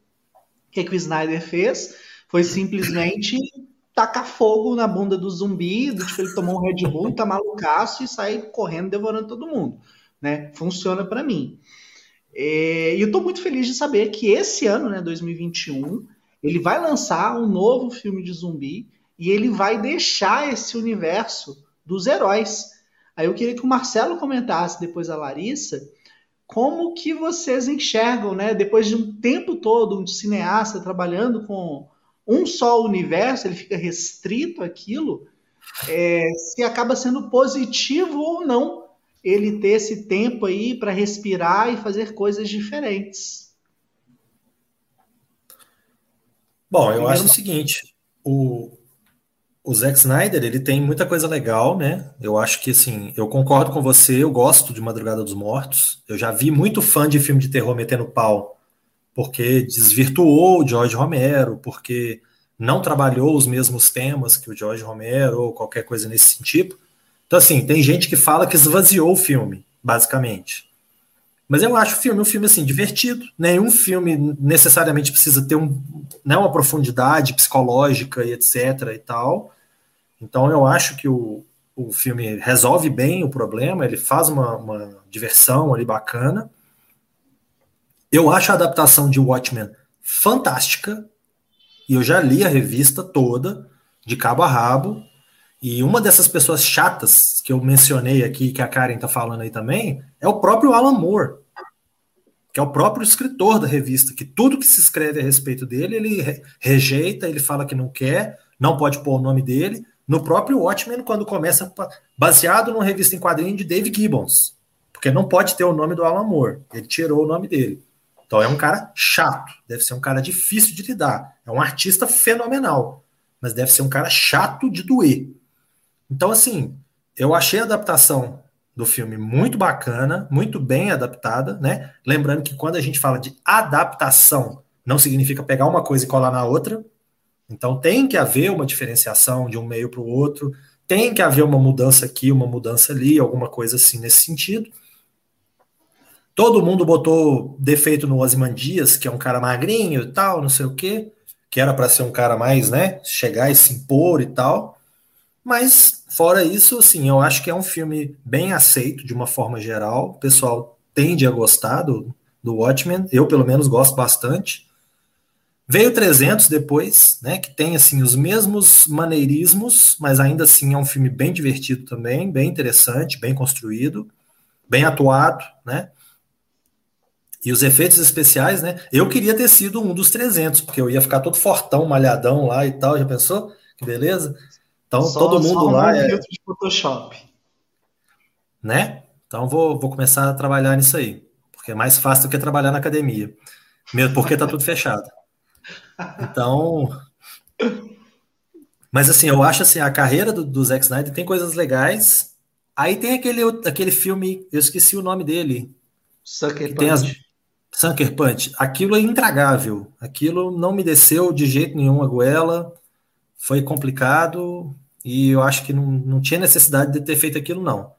O que, que o Snyder fez? Foi simplesmente tacar fogo na bunda do zumbi, do tipo, ele tomou um Red Bull, tá malucaço e sai correndo, devorando todo mundo né? Funciona para mim. É, e eu estou muito feliz de saber que esse ano, né, 2021, ele vai lançar um novo filme de zumbi e ele vai deixar esse universo dos heróis. Aí eu queria que o Marcelo comentasse depois a Larissa como que vocês enxergam, né, depois de um tempo todo um cineasta trabalhando com um só universo, ele fica restrito àquilo, é, se acaba sendo positivo ou não ele ter esse tempo aí para respirar e fazer coisas diferentes. Bom, eu acho o seguinte, o, o Zack Snyder, ele tem muita coisa legal, né? Eu acho que, assim, eu concordo com você, eu gosto de Madrugada dos Mortos. Eu já vi muito fã de filme de terror metendo pau, porque desvirtuou o George Romero, porque não trabalhou os mesmos temas que o George Romero, ou qualquer coisa nesse sentido. Então, assim, tem gente que fala que esvaziou o filme, basicamente. Mas eu acho o filme um filme, assim, divertido. Nenhum filme necessariamente precisa ter um, né, uma profundidade psicológica e etc e tal. Então eu acho que o, o filme resolve bem o problema, ele faz uma, uma diversão ali bacana. Eu acho a adaptação de Watchmen fantástica, e eu já li a revista toda, de cabo a rabo, e uma dessas pessoas chatas que eu mencionei aqui, que a Karen tá falando aí também, é o próprio Alan Moore, que é o próprio escritor da revista, que tudo que se escreve a respeito dele, ele rejeita, ele fala que não quer, não pode pôr o nome dele, no próprio Watchmen, quando começa baseado numa revista em quadrinho de Dave Gibbons, porque não pode ter o nome do Alan Moore, ele tirou o nome dele. Então é um cara chato, deve ser um cara difícil de lidar, é um artista fenomenal, mas deve ser um cara chato de doer. Então, assim, eu achei a adaptação do filme muito bacana, muito bem adaptada, né? Lembrando que quando a gente fala de adaptação, não significa pegar uma coisa e colar na outra, então tem que haver uma diferenciação de um meio para o outro, tem que haver uma mudança aqui, uma mudança ali, alguma coisa assim nesse sentido. Todo mundo botou defeito no Ozymandias, que é um cara magrinho e tal, não sei o quê, que era para ser um cara mais, né, chegar e se impor e tal. Mas fora isso, assim, eu acho que é um filme bem aceito de uma forma geral. O pessoal tende a gostar do, do Watchmen. Eu, pelo menos, gosto bastante. Veio 300 depois, né, que tem assim os mesmos maneirismos, mas ainda assim é um filme bem divertido também, bem interessante, bem construído, bem atuado, né? E os efeitos especiais, né? Eu queria ter sido um dos 300, porque eu ia ficar todo fortão, malhadão lá e tal, já pensou? Que beleza? Então só, todo mundo lá um é de Photoshop. Né? Então vou, vou começar a trabalhar nisso aí, porque é mais fácil do que trabalhar na academia. Mesmo porque tá tudo fechado. Então. Mas assim, eu acho assim, a carreira do, do Zack Snyder tem coisas legais. Aí tem aquele, aquele filme, eu esqueci o nome dele. Sucker Punch. As, Sucker Punch. Aquilo é intragável. Aquilo não me desceu de jeito nenhum a goela. Foi complicado e eu acho que não, não tinha necessidade de ter feito aquilo, não.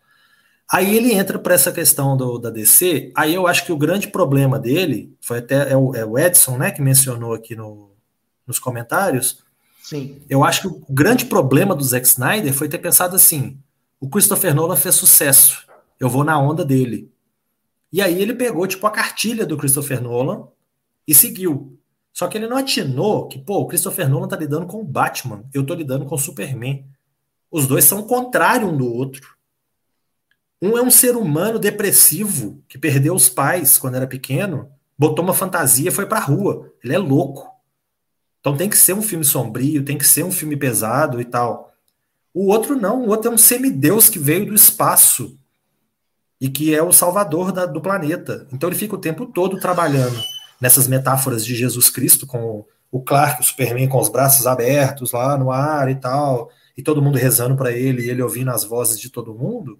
Aí ele entra para essa questão do, da DC. Aí eu acho que o grande problema dele foi até é o, é o Edson, né, que mencionou aqui no, nos comentários. Sim. Eu acho que o grande problema do Zack Snyder foi ter pensado assim: o Christopher Nolan fez sucesso, eu vou na onda dele. E aí ele pegou tipo a cartilha do Christopher Nolan e seguiu. Só que ele não atinou que, pô, o Christopher Nolan tá lidando com o Batman, eu tô lidando com o Superman. Os dois são o contrário um do outro. Um é um ser humano depressivo que perdeu os pais quando era pequeno, botou uma fantasia e foi pra rua. Ele é louco. Então tem que ser um filme sombrio, tem que ser um filme pesado e tal. O outro não, o outro é um semideus que veio do espaço e que é o salvador da, do planeta. Então ele fica o tempo todo trabalhando nessas metáforas de Jesus Cristo com o Clark, o Superman com os braços abertos lá no ar e tal, e todo mundo rezando para ele, e ele ouvindo as vozes de todo mundo.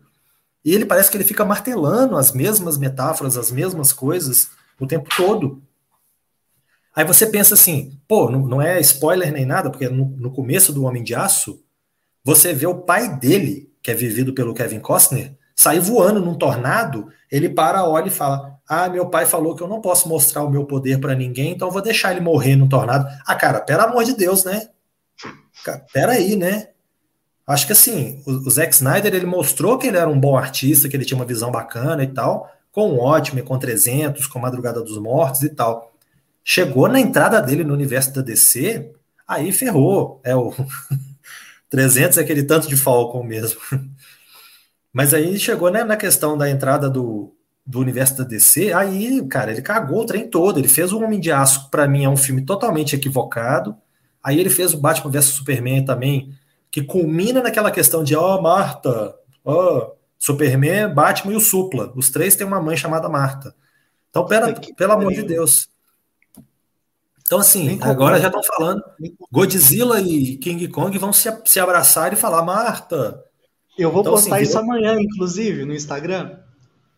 E ele parece que ele fica martelando as mesmas metáforas, as mesmas coisas o tempo todo. Aí você pensa assim, pô, não, não é spoiler nem nada, porque no, no, começo do Homem de Aço, você vê o pai dele, que é vivido pelo Kevin Costner, sair voando num tornado, ele para, olha e fala: Ah, meu pai falou que eu não posso mostrar o meu poder para ninguém, então vou deixar ele morrer no tornado. Ah, cara, pelo amor de Deus, né? Pera aí, né? Acho que assim, o, o Zack Snyder ele mostrou que ele era um bom artista, que ele tinha uma visão bacana e tal, com o Ótimo, com 300, com Madrugada dos Mortos e tal. Chegou na entrada dele no universo da DC, aí ferrou. É o 300 é aquele tanto de Falcon mesmo. Mas aí chegou né, na questão da entrada do, do universo da DC, aí, cara, ele cagou o trem todo. Ele fez o Homem de Aço, para mim, é um filme totalmente equivocado. Aí ele fez o Batman vs Superman também, que culmina naquela questão de, ó, oh, Marta, ó, oh, Superman, Batman e o Supla. Os três têm uma mãe chamada Marta. Então, pera, pelo amor de Deus. Então, assim, agora já estão falando. Godzilla e King Kong vão se, se abraçar e falar, Marta. Eu vou então, assim, postar assim, virou, isso amanhã, inclusive, no Instagram.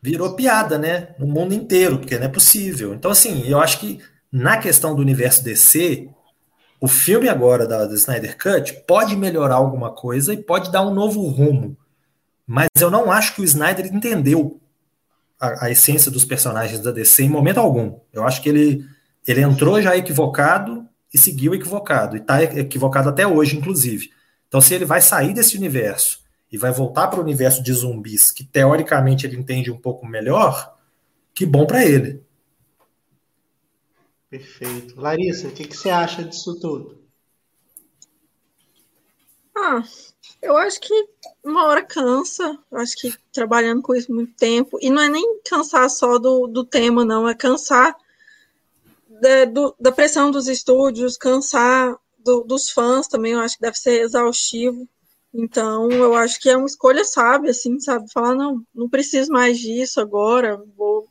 Virou piada, né? No mundo inteiro, porque não é possível. Então, assim, eu acho que na questão do universo DC, o filme agora da, da Snyder Cut pode melhorar alguma coisa e pode dar um novo rumo. Mas eu não acho que o Snyder entendeu a, a essência dos personagens da DC em momento algum. Eu acho que ele ele entrou já equivocado e seguiu equivocado, e está equivocado até hoje, inclusive. Então, se ele vai sair desse universo e vai voltar para o universo de zumbis, que teoricamente ele entende um pouco melhor, que bom para ele. Perfeito. Larissa, o que, que você acha disso tudo? Ah, eu acho que uma hora cansa. Eu acho que trabalhando com isso muito tempo. E não é nem cansar só do, do tema, não. É cansar da, do, da pressão dos estúdios, cansar do, dos fãs também, eu acho que deve ser exaustivo. Então, eu acho que é uma escolha sábia, assim, sabe? Falar, não, não preciso mais disso agora, vou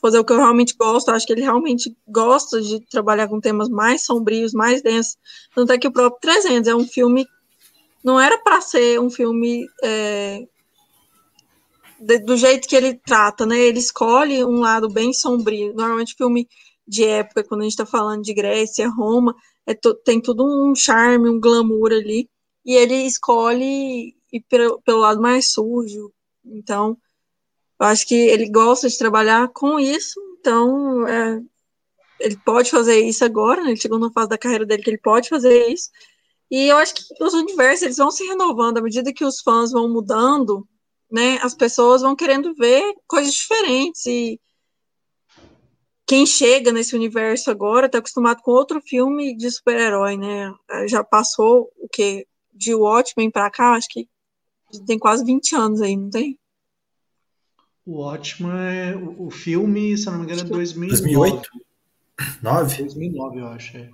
fazer o que eu realmente gosto. Acho que ele realmente gosta de trabalhar com temas mais sombrios, mais densos. Tanto é que o próprio 300 é um filme. Não era para ser um filme é, de, do jeito que ele trata, né? Ele escolhe um lado bem sombrio. Normalmente, filme de época, quando a gente está falando de Grécia, Roma, é tem tudo um charme, um glamour ali, e ele escolhe ir pelo, pelo lado mais sujo. Então, eu acho que ele gosta de trabalhar com isso, então é, ele pode fazer isso agora, né? ele chegou numa fase da carreira dele que ele pode fazer isso. E eu acho que os universos eles vão se renovando à medida que os fãs vão mudando, né? As pessoas vão querendo ver coisas diferentes e quem chega nesse universo agora está acostumado com outro filme de super-herói, né? Já passou o que de Watchmen para cá, acho que tem quase 20 anos aí, não tem? O Watchmen, é, o, o filme, se eu não me engano, é 2009. 2008? 9? 2009, eu acho. É.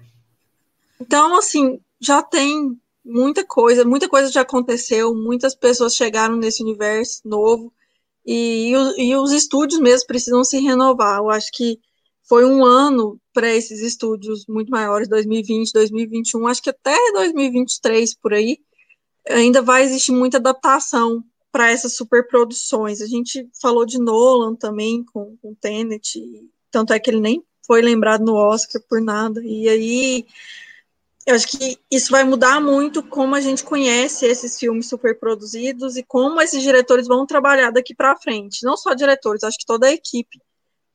Então, assim, já tem muita coisa, muita coisa já aconteceu, muitas pessoas chegaram nesse universo novo e, e, e os estúdios mesmo precisam se renovar. Eu acho que foi um ano para esses estúdios muito maiores, 2020, 2021, acho que até 2023 por aí, ainda vai existir muita adaptação para essas superproduções. A gente falou de Nolan também com, com Tenet, tanto é que ele nem foi lembrado no Oscar por nada. E aí, eu acho que isso vai mudar muito como a gente conhece esses filmes superproduzidos e como esses diretores vão trabalhar daqui para frente. Não só diretores, acho que toda a equipe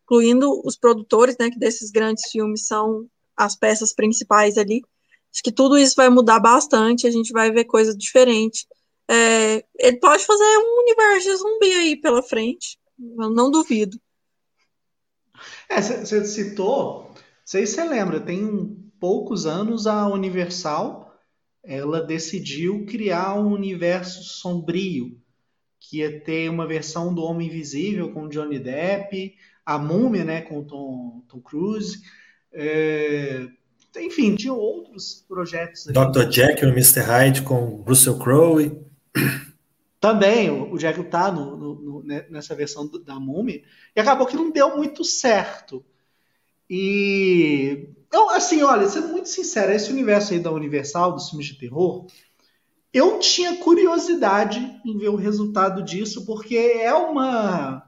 incluindo os produtores, né, que desses grandes filmes são as peças principais ali. Acho que tudo isso vai mudar bastante, a gente vai ver coisa diferente. É, ele pode fazer um universo de zumbi aí pela frente, eu não duvido. É, você citou, não sei se você lembra, tem poucos anos a Universal ela decidiu criar um universo sombrio, que ia ter uma versão do Homem Invisível com Johnny Depp, a Múmia, né, com o Tom, Tom Cruise. É, enfim, tinha outros projetos. Dr. Jack e o Mr. Hyde com Russell Crowe. Também, o, Jack tá no, no, no, né, nessa versão da Múmia. E acabou que não deu muito certo. E. Eu, assim, olha, sendo muito sincero, esse universo aí da Universal, dos filmes de terror, eu tinha curiosidade em ver o resultado disso, porque é uma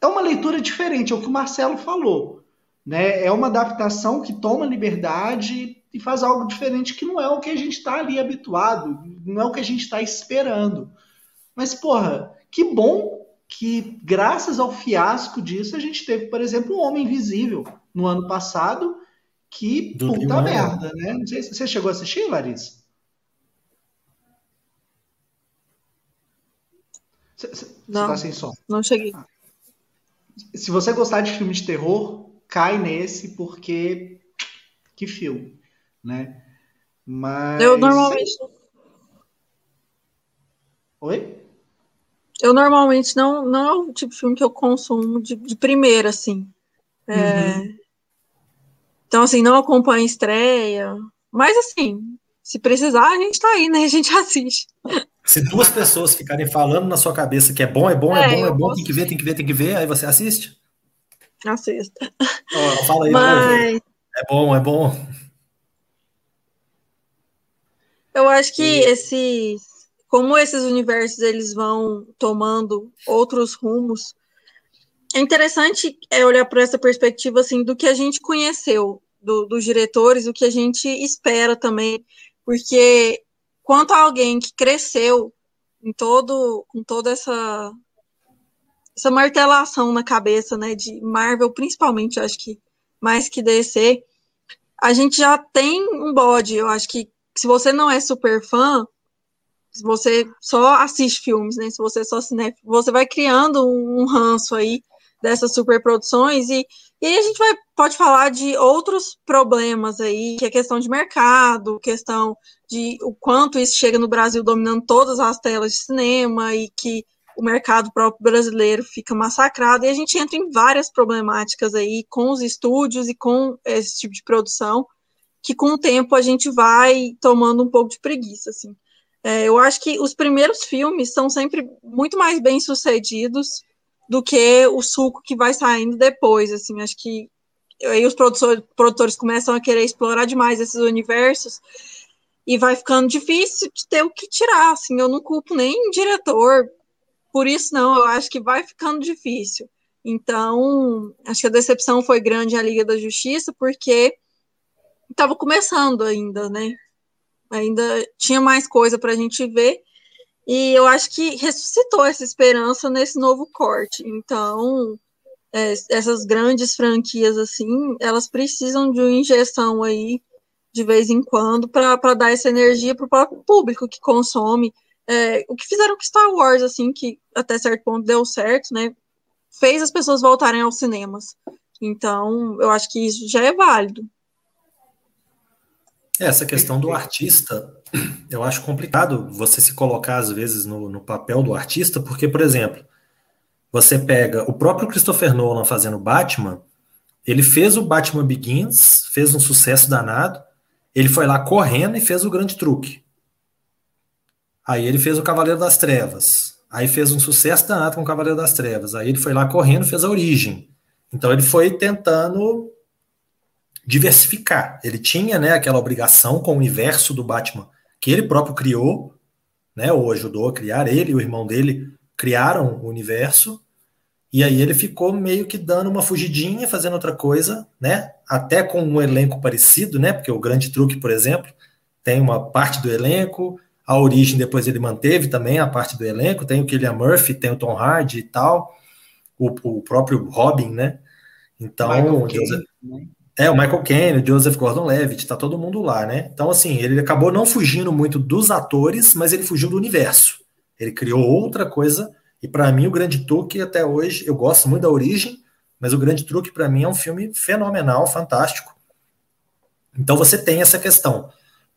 é uma leitura diferente, é o que o Marcelo falou. Né? É uma adaptação que toma liberdade e faz algo diferente que não é o que a gente está ali habituado, não é o que a gente está esperando. Mas, porra, que bom que, graças ao fiasco disso, a gente teve, por exemplo, o um Homem Invisível no ano passado, que Do puta merda, né? Não sei se você chegou a assistir, Larissa. Cê, cê, não, tá sem som. não cheguei. Ah. se você gostar de filme de terror, cai nesse, porque que filme, né? Mas. Eu normalmente. Oi? Eu normalmente não, não é o tipo de filme que eu consumo de, de primeira, assim. É... Uhum. Então, assim, não acompanho estreia. Mas, assim, se precisar, a gente tá aí, né? A gente assiste. Se duas pessoas ficarem falando na sua cabeça que é bom, é bom, é, é bom, é bom, tem que ver, tem que ver, tem que ver, aí você assiste? Assista. Oh, fala aí, Mas... é bom, é bom. Eu acho que esses, como esses universos eles vão tomando outros rumos, é interessante é olhar por essa perspectiva assim do que a gente conheceu do, dos diretores, o que a gente espera também, porque quanto a alguém que cresceu em todo, com toda essa essa martelação na cabeça, né, de Marvel, principalmente, acho que mais que DC, a gente já tem um bode. Eu acho que se você não é super fã, se você só assiste filmes, né, se você só cinef, você vai criando um ranço aí dessas superproduções e, e aí a gente vai, pode falar de outros problemas aí, que é questão de mercado, questão de o quanto isso chega no Brasil dominando todas as telas de cinema e que o mercado próprio brasileiro fica massacrado. E a gente entra em várias problemáticas aí com os estúdios e com esse tipo de produção que com o tempo a gente vai tomando um pouco de preguiça, assim. É, eu acho que os primeiros filmes são sempre muito mais bem sucedidos do que o suco que vai saindo depois, assim, acho que aí os produtores começam a querer explorar demais esses universos e vai ficando difícil de ter o que tirar, assim, eu não culpo nem diretor por isso não, eu acho que vai ficando difícil. Então, acho que a decepção foi grande a Liga da Justiça, porque estava começando ainda, né? Ainda tinha mais coisa para a gente ver. E eu acho que ressuscitou essa esperança nesse novo corte. Então, é, essas grandes franquias, assim, elas precisam de uma injeção aí de vez em quando para dar essa energia para o próprio público que consome é, o que fizeram com Star Wars, assim, que até certo ponto deu certo, né? Fez as pessoas voltarem aos cinemas. Então, eu acho que isso já é válido. É, essa questão do artista, eu acho complicado você se colocar, às vezes, no, no papel do artista, porque, por exemplo, você pega o próprio Christopher Nolan fazendo Batman, ele fez o Batman Begins, fez um sucesso danado, ele foi lá correndo e fez o grande truque. Aí ele fez o Cavaleiro das Trevas. Aí fez um sucesso danado com o Cavaleiro das Trevas. Aí ele foi lá correndo, fez a origem. Então ele foi tentando diversificar. Ele tinha, né, aquela obrigação com o universo do Batman que ele próprio criou, né, ou ajudou a criar. Ele e o irmão dele criaram o universo. E aí ele ficou meio que dando uma fugidinha, fazendo outra coisa, né? Até com um elenco parecido, né? Porque o Grande Truque, por exemplo, tem uma parte do elenco, a origem depois ele manteve também a parte do elenco, tem o Killian Murphy, tem o Tom Hardy e tal, o, o próprio Robin, né? Então, o Joseph, né? É o Michael Caine, o Joseph Gordon-Levitt, tá todo mundo lá, né? Então, assim, ele acabou não fugindo muito dos atores, mas ele fugiu do universo. Ele criou outra coisa, e para mim o Grande Truque até hoje, eu gosto muito da origem, mas o Grande Truque para mim é um filme fenomenal, fantástico. Então você tem essa questão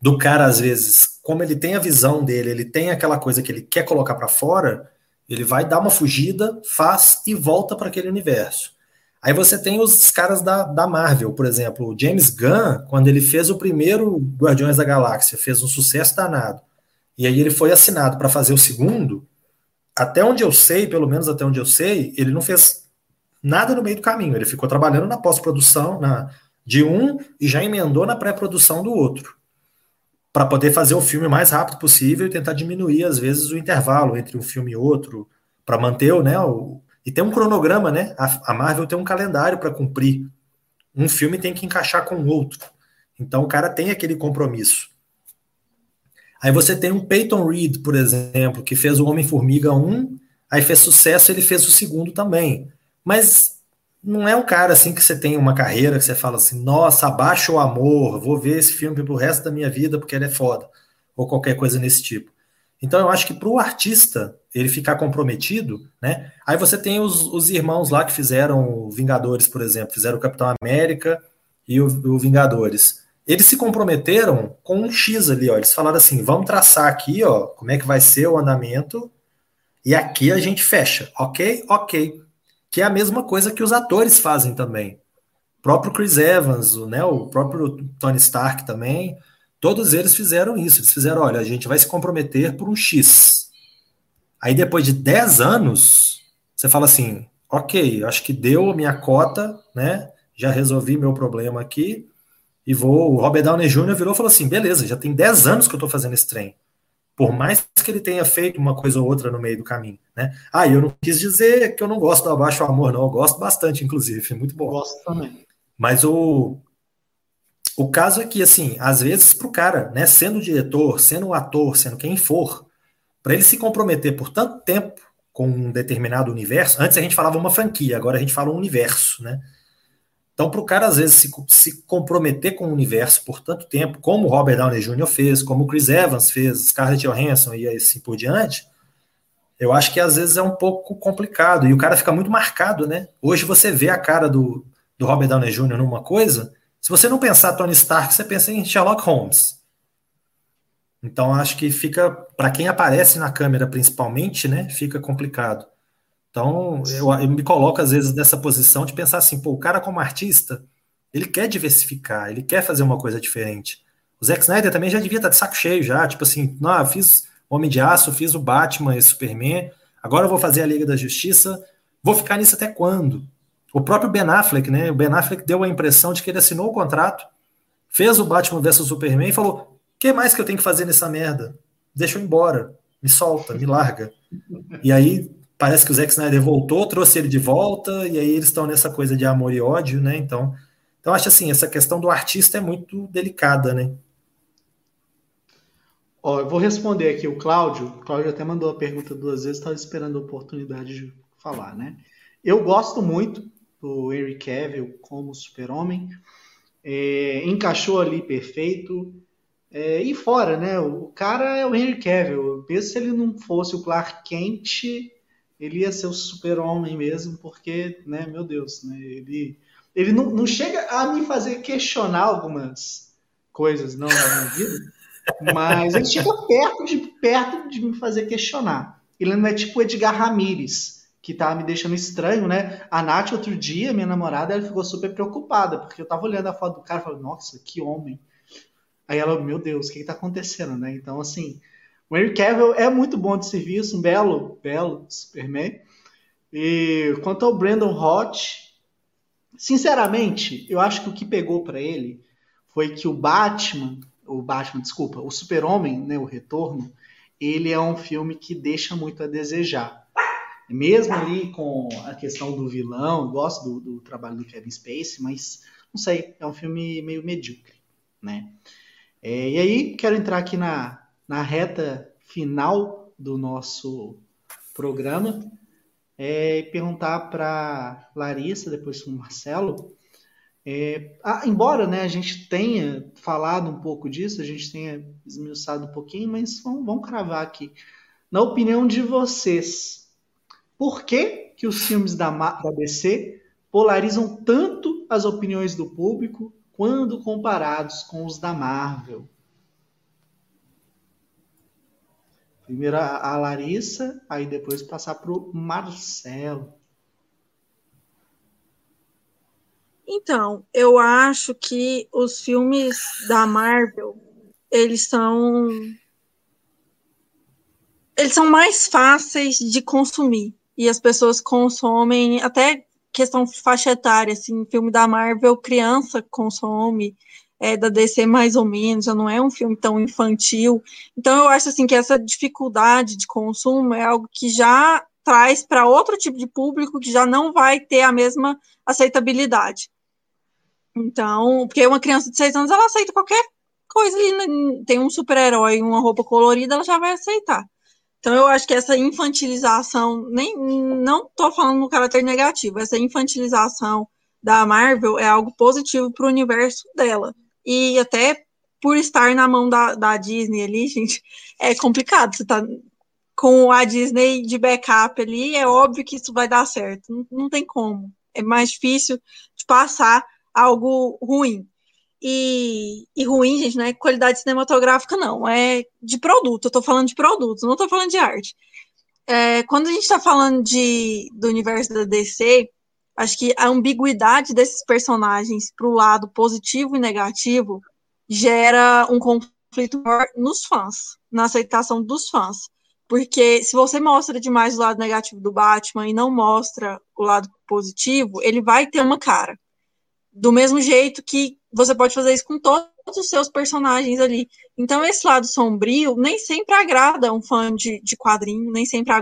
do cara às vezes como ele tem a visão dele, ele tem aquela coisa que ele quer colocar para fora, ele vai dar uma fugida, faz e volta para aquele universo. Aí você tem os caras da, da Marvel, por exemplo, o James Gunn, quando ele fez o primeiro Guardiões da Galáxia, fez um sucesso danado. E aí ele foi assinado para fazer o segundo. Até onde eu sei, pelo menos até onde eu sei, ele não fez nada no meio do caminho. Ele ficou trabalhando na pós-produção na, de um e já emendou na pré-produção do outro para poder fazer o filme o mais rápido possível e tentar diminuir, às vezes, o intervalo entre um filme e outro, para manter né, o. E tem um cronograma, né? A, a Marvel tem um calendário para cumprir. Um filme tem que encaixar com o outro. Então o cara tem aquele compromisso. Aí você tem um Peyton Reed, por exemplo, que fez o Homem-Formiga 1, aí fez sucesso, ele fez o segundo também. Mas não é um cara assim que você tem uma carreira que você fala assim, nossa, abaixa o amor, vou ver esse filme pro resto da minha vida porque ele é foda, ou qualquer coisa nesse tipo. Então eu acho que para o artista ele ficar comprometido, né? Aí você tem os, os irmãos lá que fizeram Vingadores, por exemplo, fizeram o Capitão América e o, o Vingadores. Eles se comprometeram com um X ali, ó. Eles falaram assim: vamos traçar aqui, ó, como é que vai ser o andamento, e aqui a gente fecha, ok? Ok. Que é a mesma coisa que os atores fazem também. O próprio Chris Evans, né, o próprio Tony Stark também, todos eles fizeram isso. Eles fizeram: olha, a gente vai se comprometer por um X. Aí depois de 10 anos, você fala assim: ok, acho que deu a minha cota, né? Já resolvi meu problema aqui e vou. O Robert Downey Jr. virou e falou assim: beleza, já tem 10 anos que eu estou fazendo esse trem. Por mais que ele tenha feito uma coisa ou outra no meio do caminho, né? Ah, eu não quis dizer que eu não gosto do Abaixo Amor, não. Eu gosto bastante, inclusive, muito bom. Gosto também. Mas o, o caso é que, assim, às vezes para o cara, né, sendo diretor, sendo ator, sendo quem for, para ele se comprometer por tanto tempo com um determinado universo, antes a gente falava uma franquia, agora a gente fala um universo, né? Então, para o cara, às vezes, se, se, comprometer com o universo por tanto tempo, como Robert Downey Jr. fez, como o Chris Evans fez, Scarlett Johansson e assim por diante, eu acho que às vezes é um pouco complicado. E o cara fica muito marcado, né? Hoje você vê a cara do, do Robert Downey Jr. numa coisa, se você não pensar Tony Stark, você pensa em Sherlock Holmes. Então, acho que fica, para quem aparece na câmera principalmente, né, fica complicado. Então, eu, eu, me coloco às vezes nessa posição de pensar assim, pô, o cara como artista, ele quer diversificar, ele quer fazer uma coisa diferente. O Zack Snyder também já devia estar tá de saco cheio já, tipo assim, não, fiz Homem de Aço, fiz o Batman e Superman, agora eu vou fazer a Liga da Justiça, vou ficar nisso até quando? O próprio Ben Affleck, né? O Ben Affleck deu a impressão de que ele assinou o contrato, fez o Batman vs Superman e falou: o que mais que eu tenho que fazer nessa merda? Deixa eu embora, me solta, me larga. E aí parece que o Zack Snyder voltou, trouxe ele de volta, e aí eles estão nessa coisa de amor e ódio, né? Então, então acho assim, essa questão do artista é muito delicada, né? Ó, eu vou responder aqui o Cláudio. O Cláudio até mandou a pergunta duas vezes, estava esperando a oportunidade de falar, né? Eu gosto muito do Henry Cavill como super-homem. É, encaixou ali perfeito. É, e fora, né? O cara é o Henry Cavill. Mesmo se ele não fosse o Clark Kent, ele ia ser o super-homem mesmo, porque, né, meu Deus, né, ele, ele não, não chega a me fazer questionar algumas coisas não na minha vida, mas ele chega perto de, perto de me fazer questionar. Ele não é tipo Edgar Ramírez, que tá me deixando estranho, né? A Nath, outro dia, minha namorada, ela ficou super preocupada, porque eu tava olhando a foto do cara e falei, nossa, que homem. Aí ela, meu Deus, o que, que tá acontecendo, né? Então, assim, o Henry Cavill é muito bom de serviço, um belo, belo Superman. E quanto ao Brandon Hott, sinceramente, eu acho que o que pegou para ele foi que o Batman, o Batman, desculpa, o Super-Homem, né, o Retorno, ele é um filme que deixa muito a desejar. Mesmo ali com a questão do vilão, gosto do, do trabalho do Kevin Spacey, mas não sei, é um filme meio medíocre, né? É, e aí, quero entrar aqui na, na reta final do nosso programa é, perguntar para Larissa, depois para o Marcelo. É, embora né, a gente tenha falado um pouco disso, a gente tenha esmiuçado um pouquinho, mas vamos, vamos cravar aqui. Na opinião de vocês, por que, que os filmes da, da DC polarizam tanto as opiniões do público quando comparados com os da Marvel? Primeiro a Larissa, aí depois passar para o Marcelo. Então, eu acho que os filmes da Marvel, eles são eles são mais fáceis de consumir e as pessoas consomem até questão faixa etária, assim, filme da Marvel criança consome, é, da DC mais ou menos, já não é um filme tão infantil. Então eu acho assim que essa dificuldade de consumo é algo que já traz para outro tipo de público que já não vai ter a mesma aceitabilidade. Então, porque uma criança de seis anos ela aceita qualquer coisa né? tem um super-herói, uma roupa colorida, ela já vai aceitar. Então eu acho que essa infantilização, nem não estou falando no caráter negativo, essa infantilização da Marvel é algo positivo para o universo dela e até por estar na mão da, da Disney ali, gente, é complicado. Você tá com a Disney de backup ali, é óbvio que isso vai dar certo. Não, não tem como. É mais difícil de passar algo ruim. E, e, ruim, gente, não é qualidade cinematográfica, não. É de produto. Eu tô falando de produto, não tô falando de arte. É, quando a gente tá falando de, do universo da DC, acho que a ambiguidade desses personagens pro lado positivo e negativo gera um conflito nos fãs, na aceitação dos fãs. Porque se você mostra demais o lado negativo do Batman e não mostra o lado positivo, ele vai ter uma cara. Do mesmo jeito que você pode fazer isso com todos os seus personagens ali. Então, esse lado sombrio nem sempre agrada um fã de, de quadrinho, nem sempre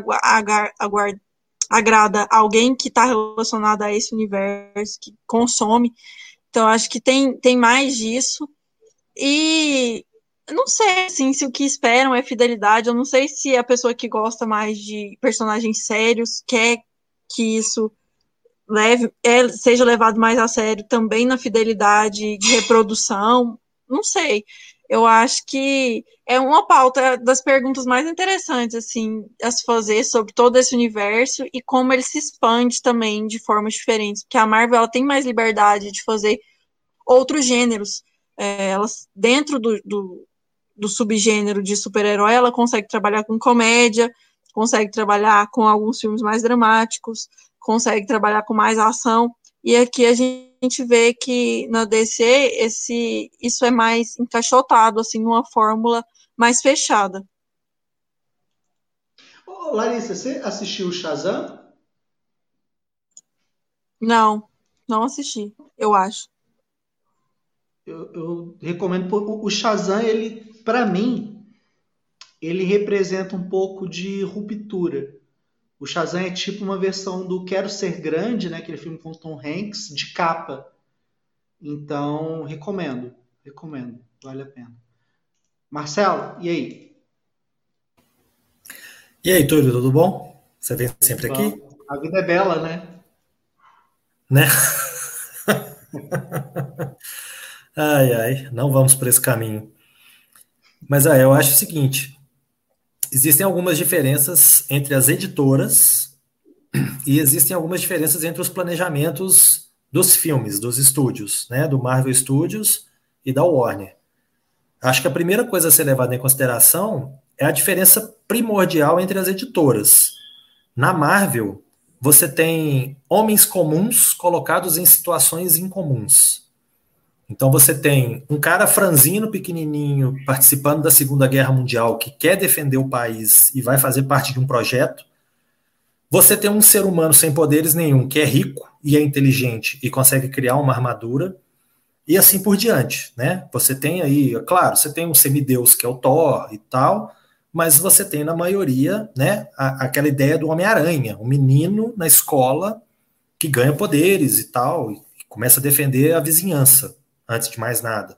agrada alguém que está relacionado a esse universo, que consome. Então, acho que tem, tem mais disso. E não sei assim, se o que esperam é fidelidade. Eu não sei se a pessoa que gosta mais de personagens sérios quer que isso leve, é, seja levado mais a sério também na fidelidade de reprodução. Não sei. Eu acho que é uma pauta das perguntas mais interessantes assim a se fazer sobre todo esse universo e como ele se expande também de formas diferentes, porque a Marvel ela tem mais liberdade de fazer outros gêneros. É, elas dentro do, do, do subgênero de super-herói, ela consegue trabalhar com comédia, consegue trabalhar com alguns filmes mais dramáticos, consegue trabalhar com mais ação. E aqui a gente vê que na DC esse isso é mais encaixotado assim numa fórmula mais fechada. Ô, Larissa, você assistiu o Shazam? Não, não assisti, eu acho. Eu, eu recomendo o Shazam, ele para mim ele representa um pouco de ruptura o Shazam é tipo uma versão do Quero Ser Grande, né? Aquele filme com Tom Hanks, de capa. Então, recomendo. Recomendo. Vale a pena. Marcelo, e aí? E aí, Túlio, tudo bom? Você vem sempre bom. aqui? A vida é bela, né? Né? ai, ai, não vamos por esse caminho. Mas ah, eu acho o seguinte: existem algumas diferenças entre as editoras e existem algumas diferenças entre os planejamentos dos filmes, dos estúdios, né, do Marvel Studios e da Warner. Acho que a primeira coisa a ser levada em consideração é a diferença primordial entre as editoras. Na Marvel, você tem homens comuns colocados em situações incomuns. Então você tem um cara franzino, pequenininho, participando da Segunda Guerra Mundial, que quer defender o país e vai fazer parte de um projeto. Você tem um ser humano sem poderes nenhum, que é rico e é inteligente e consegue criar uma armadura, e assim por diante, né? Você tem aí, claro, você tem um semideus que é o Thor e tal, mas você tem na maioria, né, a, aquela ideia do Homem-Aranha, um menino na escola que ganha poderes e tal, e começa a defender a vizinhança antes de mais nada.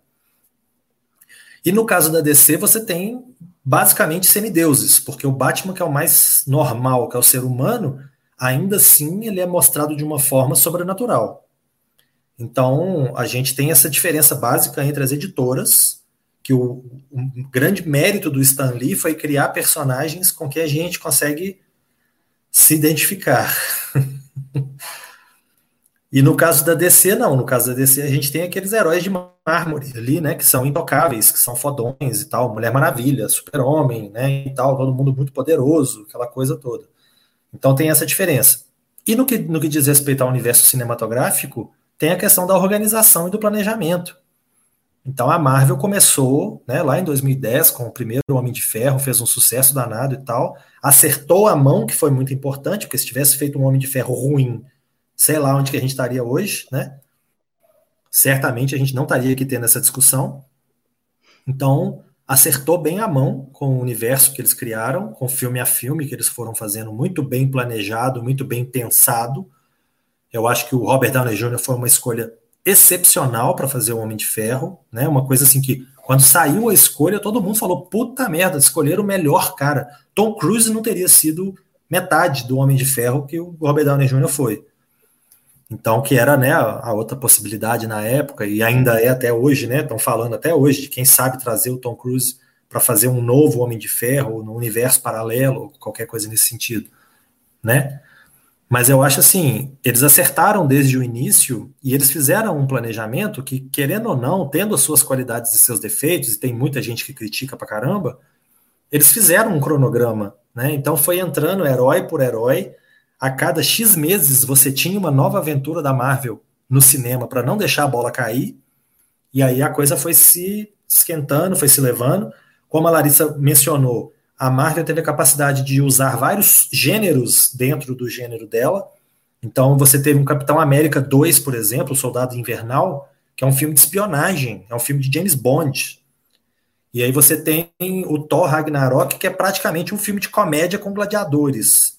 E no caso da DC, você tem basicamente semideuses, porque o Batman, que é o mais normal, que é o ser humano, ainda assim ele é mostrado de uma forma sobrenatural. Então, a gente tem essa diferença básica entre as editoras, que o, o grande mérito do Stan Lee foi criar personagens com que a gente consegue se identificar. E no caso da DC, não. No caso da DC, a gente tem aqueles heróis de mármore ali, né? Que são intocáveis, que são fodões e tal. Mulher Maravilha, Super-Homem, né? E tal. Todo mundo muito poderoso, aquela coisa toda. Então tem essa diferença. E no que, no que diz respeito ao universo cinematográfico, tem a questão da organização e do planejamento. Então a Marvel começou, né, lá em 2010, com o primeiro Homem de Ferro, fez um sucesso danado e tal, acertou a mão, que foi muito importante, porque se tivesse feito um Homem de Ferro ruim, sei lá onde que a gente estaria hoje, né? Certamente a gente não estaria aqui tendo essa discussão. Então, acertou bem a mão com o universo que eles criaram, com filme a filme que eles foram fazendo muito bem planejado, muito bem pensado. Eu acho que o Robert Downey Jr. foi uma escolha excepcional para fazer o Homem de Ferro, né? Uma coisa assim que quando saiu a escolha, todo mundo falou: "Puta merda, escolheram o melhor cara". Tom Cruise não teria sido metade do Homem de Ferro que o Robert Downey Jr. foi. Então, que era né, a outra possibilidade na época, e ainda é até hoje, né? Estão falando até hoje de quem sabe trazer o Tom Cruise para fazer um novo Homem de Ferro no universo paralelo, qualquer coisa nesse sentido, né? Mas eu acho assim, eles acertaram desde o início e eles fizeram um planejamento que, querendo ou não, tendo as suas qualidades e seus defeitos, e tem muita gente que critica pra caramba, eles fizeram um cronograma, né? Então foi entrando herói por herói, a cada X meses você tinha uma nova aventura da Marvel no cinema para não deixar a bola cair, e aí a coisa foi se esquentando, foi se levando. Como a Larissa mencionou, a Marvel teve a capacidade de usar vários gêneros dentro do gênero dela. Então você teve um Capitão América 2, por exemplo, Soldado Invernal, que é um filme de espionagem, é um filme de James Bond. E aí você tem o Thor Ragnarok, que é praticamente um filme de comédia com gladiadores.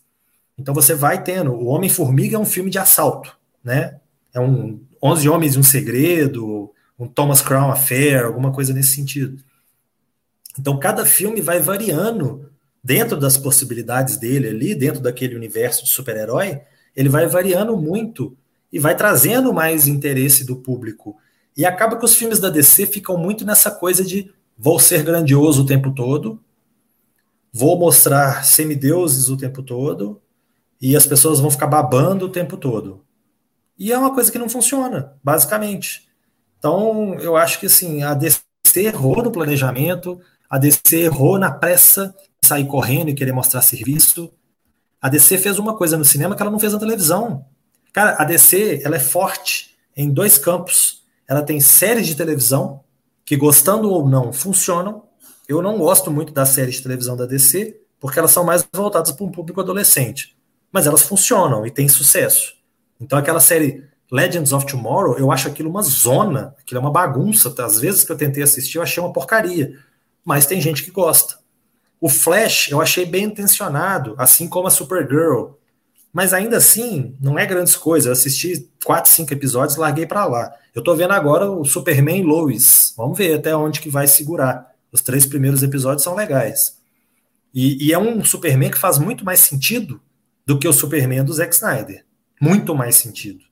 Então você vai tendo, o Homem-Formiga é um filme de assalto, né? É um 11 Homens e um Segredo, um Thomas Crown Affair, alguma coisa nesse sentido. Então, cada filme vai variando dentro das possibilidades dele ali, dentro daquele universo de super-herói, ele vai variando muito e vai trazendo mais interesse do público. E acaba que os filmes da DC ficam muito nessa coisa de vou ser grandioso o tempo todo, vou mostrar semideuses o tempo todo, e as pessoas vão ficar babando o tempo todo. E é uma coisa que não funciona, basicamente. Então, eu acho que assim, a DC errou no planejamento, a DC errou na pressa de sair correndo e querer mostrar serviço. A DC fez uma coisa no cinema que ela não fez na televisão. Cara, a DC ela é forte em dois campos. Ela tem séries de televisão que, gostando ou não, funcionam. Eu não gosto muito das séries de televisão da DC porque elas são mais voltadas para um público adolescente. Mas elas funcionam e têm sucesso. Então, aquela série Legends of Tomorrow, eu acho aquilo uma zona, aquilo é uma bagunça. Às vezes que eu tentei assistir, eu achei uma porcaria mas tem gente que gosta. O Flash eu achei bem intencionado, assim como a Supergirl. Mas ainda assim, não é grandes coisas. Eu assisti quatro, cinco episódios larguei para lá. Eu tô vendo agora o Superman Lois. Vamos ver até onde que vai segurar. Os três primeiros episódios são legais. E, e é um Superman que faz muito mais sentido do que o Superman do Zack Snyder. Muito mais sentido.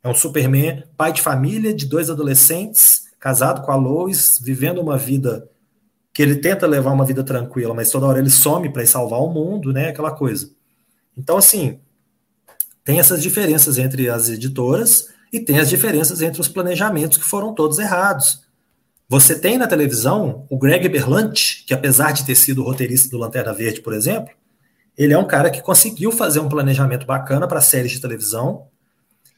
É um Superman pai de família, de dois adolescentes, casado com a Lois, vivendo uma vida que ele tenta levar uma vida tranquila, mas toda hora ele some para salvar o mundo, né? Aquela coisa. Então, assim, tem essas diferenças entre as editoras e tem as diferenças entre os planejamentos que foram todos errados. Você tem na televisão o Greg Berlanti, que apesar de ter sido roteirista do Lanterna Verde, por exemplo, ele é um cara que conseguiu fazer um planejamento bacana para séries de televisão,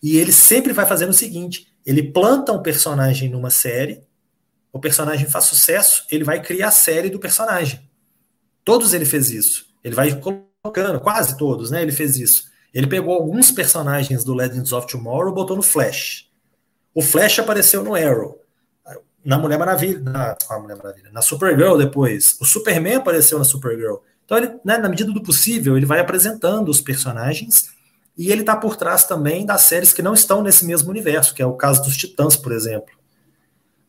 e ele sempre vai fazendo o seguinte: ele planta um personagem numa série, o personagem faz sucesso, ele vai criar a série do personagem. Todos ele fez isso. Ele vai colocando, quase todos, né? Ele fez isso. Ele pegou alguns personagens do Legends of Tomorrow e botou no Flash. O Flash apareceu no Arrow. Na Mulher Maravilha, na, ah, Mulher Maravilha, na Supergirl depois. O Superman apareceu na Supergirl. Então, ele, né, na medida do possível, ele vai apresentando os personagens e ele está por trás também das séries que não estão nesse mesmo universo, que é o caso dos Titãs, por exemplo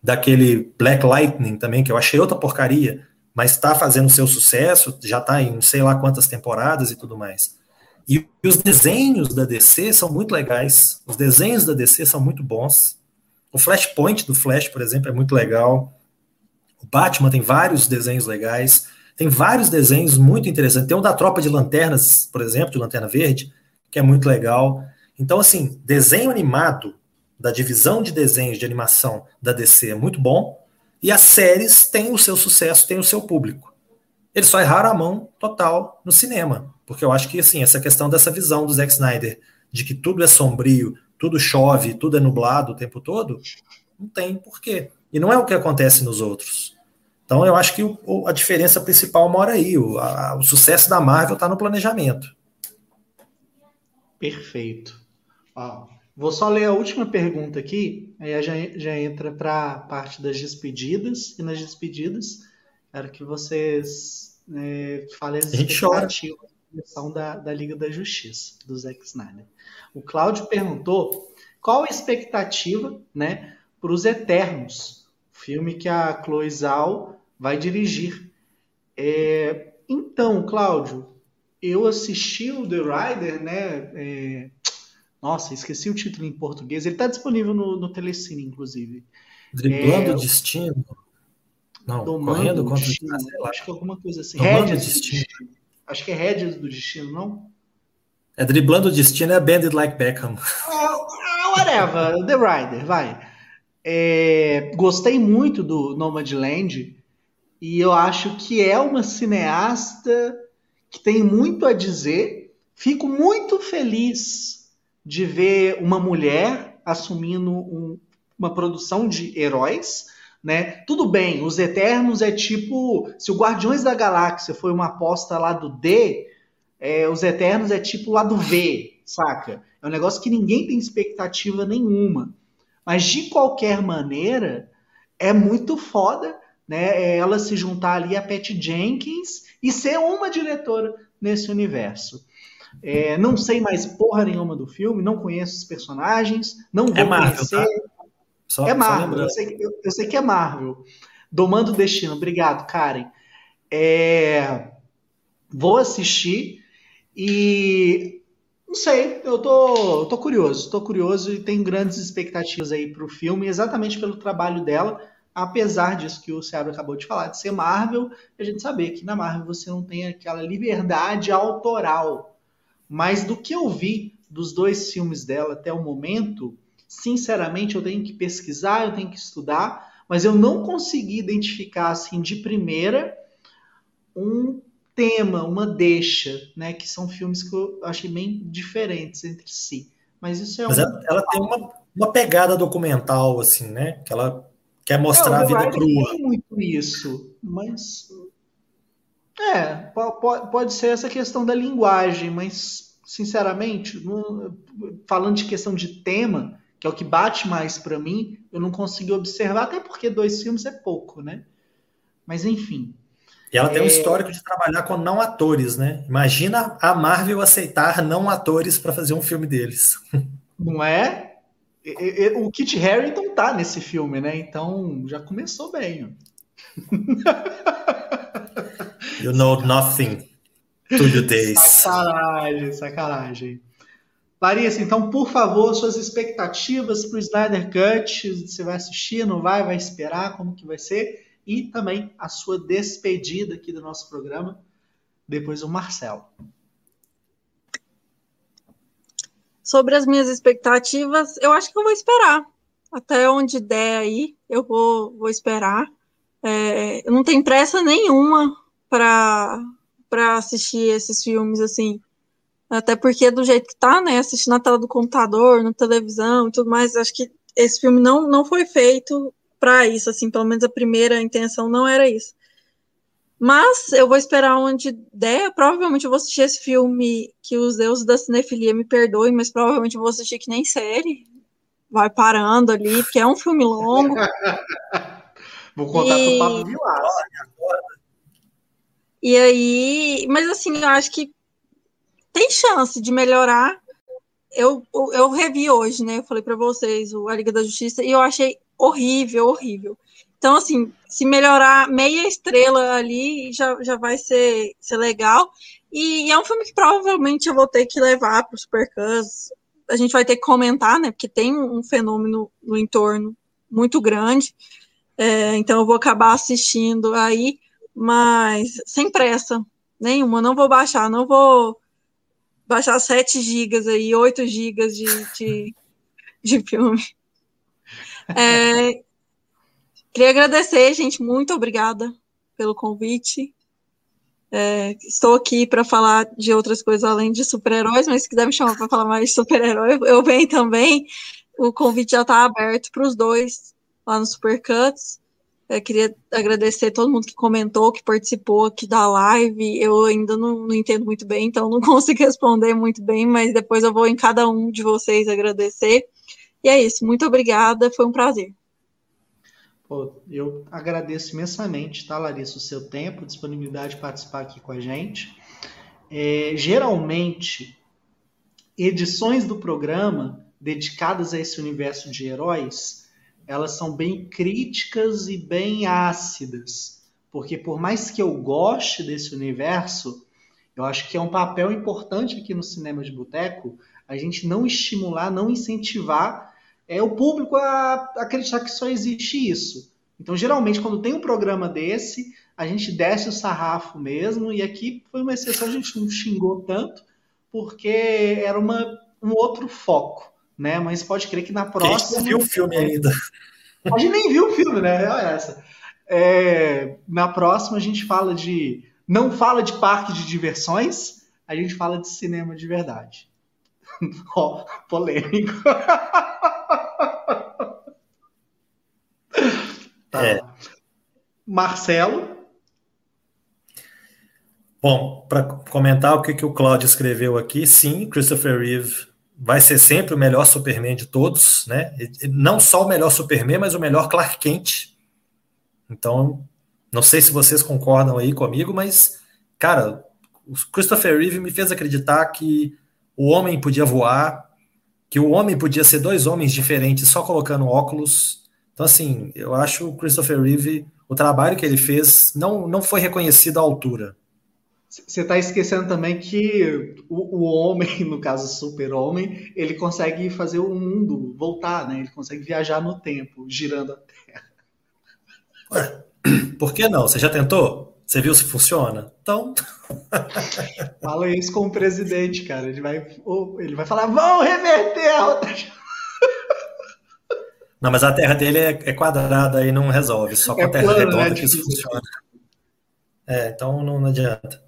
daquele Black Lightning também, que eu achei outra porcaria, mas está fazendo seu sucesso, já está em sei lá quantas temporadas e tudo mais. E, e, os desenhos da DC são muito legais, os desenhos da DC são muito bons. O Flashpoint do Flash, por exemplo, é muito legal. O Batman tem vários desenhos legais, tem vários desenhos muito interessantes. Tem um da Tropa de Lanternas, por exemplo, de Lanterna Verde, que é muito legal. Então, assim, desenho animado da divisão de desenhos de animação da DC é muito bom, e as séries têm o seu sucesso, têm o seu público. Eles só erraram a mão total no cinema, porque eu acho que assim, essa questão dessa visão do Zack Snyder de que tudo é sombrio, tudo chove, tudo é nublado o tempo todo, não tem porquê. E não é o que acontece nos outros. Então eu acho que o, a diferença principal mora aí. O, a, o sucesso da Marvel está no planejamento. Perfeito. Vou só ler a última pergunta aqui, aí já, já entra para a parte das despedidas. E nas despedidas, quero que vocês é, falem as expectativas da, da Liga da Justiça, do Zack Snyder. O Cláudio perguntou qual a expectativa né, para os Eternos, filme que a Chloe Zhao vai dirigir. É, então, Cláudio, eu assisti o The Rider, né? É, Nossa, esqueci o título em português. Ele está disponível no, no Telecine, inclusive. Driblando é... o Destino. Não, Domando correndo contra destino, o Acho que é alguma coisa assim. Rédeas do destino. destino. Acho que é Rédeas do Destino, não? É driblando o destino, é Bandit Like Beckham. Uh, whatever, The Rider, vai. É, gostei muito do Nomadland e eu acho que é uma cineasta que tem muito a dizer. Fico muito feliz de ver uma mulher assumindo um, uma produção de heróis. Né? Tudo bem, os Eternos é tipo. Se o Guardiões da Galáxia foi uma aposta lá do D, é, os Eternos é tipo lá do V, saca? É um negócio que ninguém tem expectativa nenhuma. Mas de qualquer maneira, é muito foda né, é ela se juntar ali a Pat Jenkins e ser uma diretora nesse universo. É, não sei mais porra nenhuma do filme, não conheço os personagens, não vou é Marvel, conhecer. Tá? Só, é Marvel, eu sei, eu, eu sei, que é Marvel. Domando o Destino, obrigado, Karen. É, vou assistir e não sei, eu tô, tô curioso, tô curioso e tenho grandes expectativas aí pro filme, exatamente pelo trabalho dela, apesar disso que o Seabra acabou de falar, de ser Marvel, a gente saber que na Marvel você não tem aquela liberdade autoral. Mas do que eu vi dos dois filmes dela até o momento, sinceramente eu tenho que pesquisar, eu tenho que estudar, mas eu não consegui identificar assim de primeira um tema, uma deixa, né? Que são filmes que eu achei bem diferentes entre si. Mas isso é Mas ela, ela, tem uma, uma pegada documental, assim, né? Que ela quer mostrar é, a vida crua. Tem muito isso, mas é, pode, ser essa questão da linguagem, mas sinceramente, falando de questão de tema, que é o que bate mais para mim, eu não consegui observar, até porque dois filmes é pouco, né? Mas enfim, e ela tem um é. histórico de trabalhar com não atores, né? Imagina a Marvel aceitar não atores para fazer um filme deles. Não é? O Kit Harington tá nesse filme, né? Então já começou bem. You know nothing to your days. Sacanagem, sacanagem. Larissa, então, por favor, suas expectativas para o Snyder Cut. Você vai assistir, não vai? Vai esperar? Como que vai ser? e também a sua despedida aqui do nosso programa, depois o Marcelo. Sobre as minhas expectativas, eu acho que eu vou esperar. Até onde der aí, eu vou, vou esperar. É, eu não tenho pressa nenhuma para assistir esses filmes, assim. Até porque do jeito que tá, né? Assistir na tela do computador, na televisão e tudo mais, acho que esse filme não, não foi feito para isso, assim, pelo menos a primeira intenção não era isso. Mas eu vou esperar onde der. Provavelmente eu vou assistir esse filme que os deuses da cinefilia me perdoem, mas provavelmente eu vou assistir que nem série. Vai parando ali, porque é um filme longo. vou contar e... pro Pablo Vilar. E aí, mas assim, eu acho que tem chance de melhorar. Eu, eu revi hoje, né? Eu falei para vocês o A Liga da Justiça e eu achei horrível, horrível. Então, assim, se melhorar meia estrela ali, já, já vai ser, ser legal. E, e é um filme que provavelmente eu vou ter que levar para o Supercans. A gente vai ter que comentar, né? Porque tem um fenômeno no entorno muito grande. É, então eu vou acabar assistindo aí, mas sem pressa nenhuma. Não vou baixar, não vou baixar 7 gigas aí, 8 gigas de, de, de filme. É, queria agradecer, gente. Muito obrigada pelo convite. É, estou aqui para falar de outras coisas além de super-heróis, mas se quiser me chamar para falar mais de super-herói, eu venho também. O convite já está aberto para os dois lá no Supercuts. Eu queria agradecer todo mundo que comentou, que participou aqui da live. Eu ainda não, não, entendo muito bem, então não consigo responder muito bem, mas depois eu vou em cada um de vocês agradecer. E é isso, muito obrigada, foi um prazer. Pô, eu agradeço imensamente, tá, Larissa, o seu tempo, disponibilidade de participar aqui com a gente. É, geralmente, edições do programa dedicadas a esse universo de heróis, elas são bem críticas e bem ácidas, porque por mais que eu goste desse universo, Eu acho que é um papel importante aqui no cinema de boteco a gente não estimular, não incentivar é, o público a acreditar que só existe isso. Então, geralmente, quando tem um programa desse, a gente desce o sarrafo mesmo, e aqui foi uma exceção, a gente não xingou tanto, porque era uma, um outro foco, né? Mas pode crer que na próxima. Quem viu o filme ainda? A gente nem viu o filme, né? Olha essa. É, na próxima a gente fala de não fala de parque de diversões, a gente fala de cinema de verdade. Ó, oh, polêmico. tá. É. Marcelo. Bom, para comentar o que, que o Claudio escreveu aqui, sim, Christopher Reeve vai ser sempre o melhor Superman de todos, né? Não só o melhor Superman, mas o melhor Clark Kent. Então, não sei se vocês concordam aí comigo, mas, cara, o Christopher Reeve me fez acreditar que o homem podia voar, que o homem podia ser dois homens diferentes só colocando óculos. Então, assim, eu acho o Christopher Reeve, o trabalho que ele fez, não, não foi reconhecido à altura. Você está esquecendo também que o, o, homem, no caso super-homem, ele consegue fazer o mundo voltar, né? Ele consegue viajar no tempo, girando a Terra. Ué, por que não? Você já tentou? Você viu se funciona? Então. Fala isso com o presidente, cara. Ele vai, ele vai falar: vão reverter a outra. Não, mas a terra dele é, é quadrada e não resolve. Só com é a terra plano, redonda né? que isso funciona. É, então não, não adianta.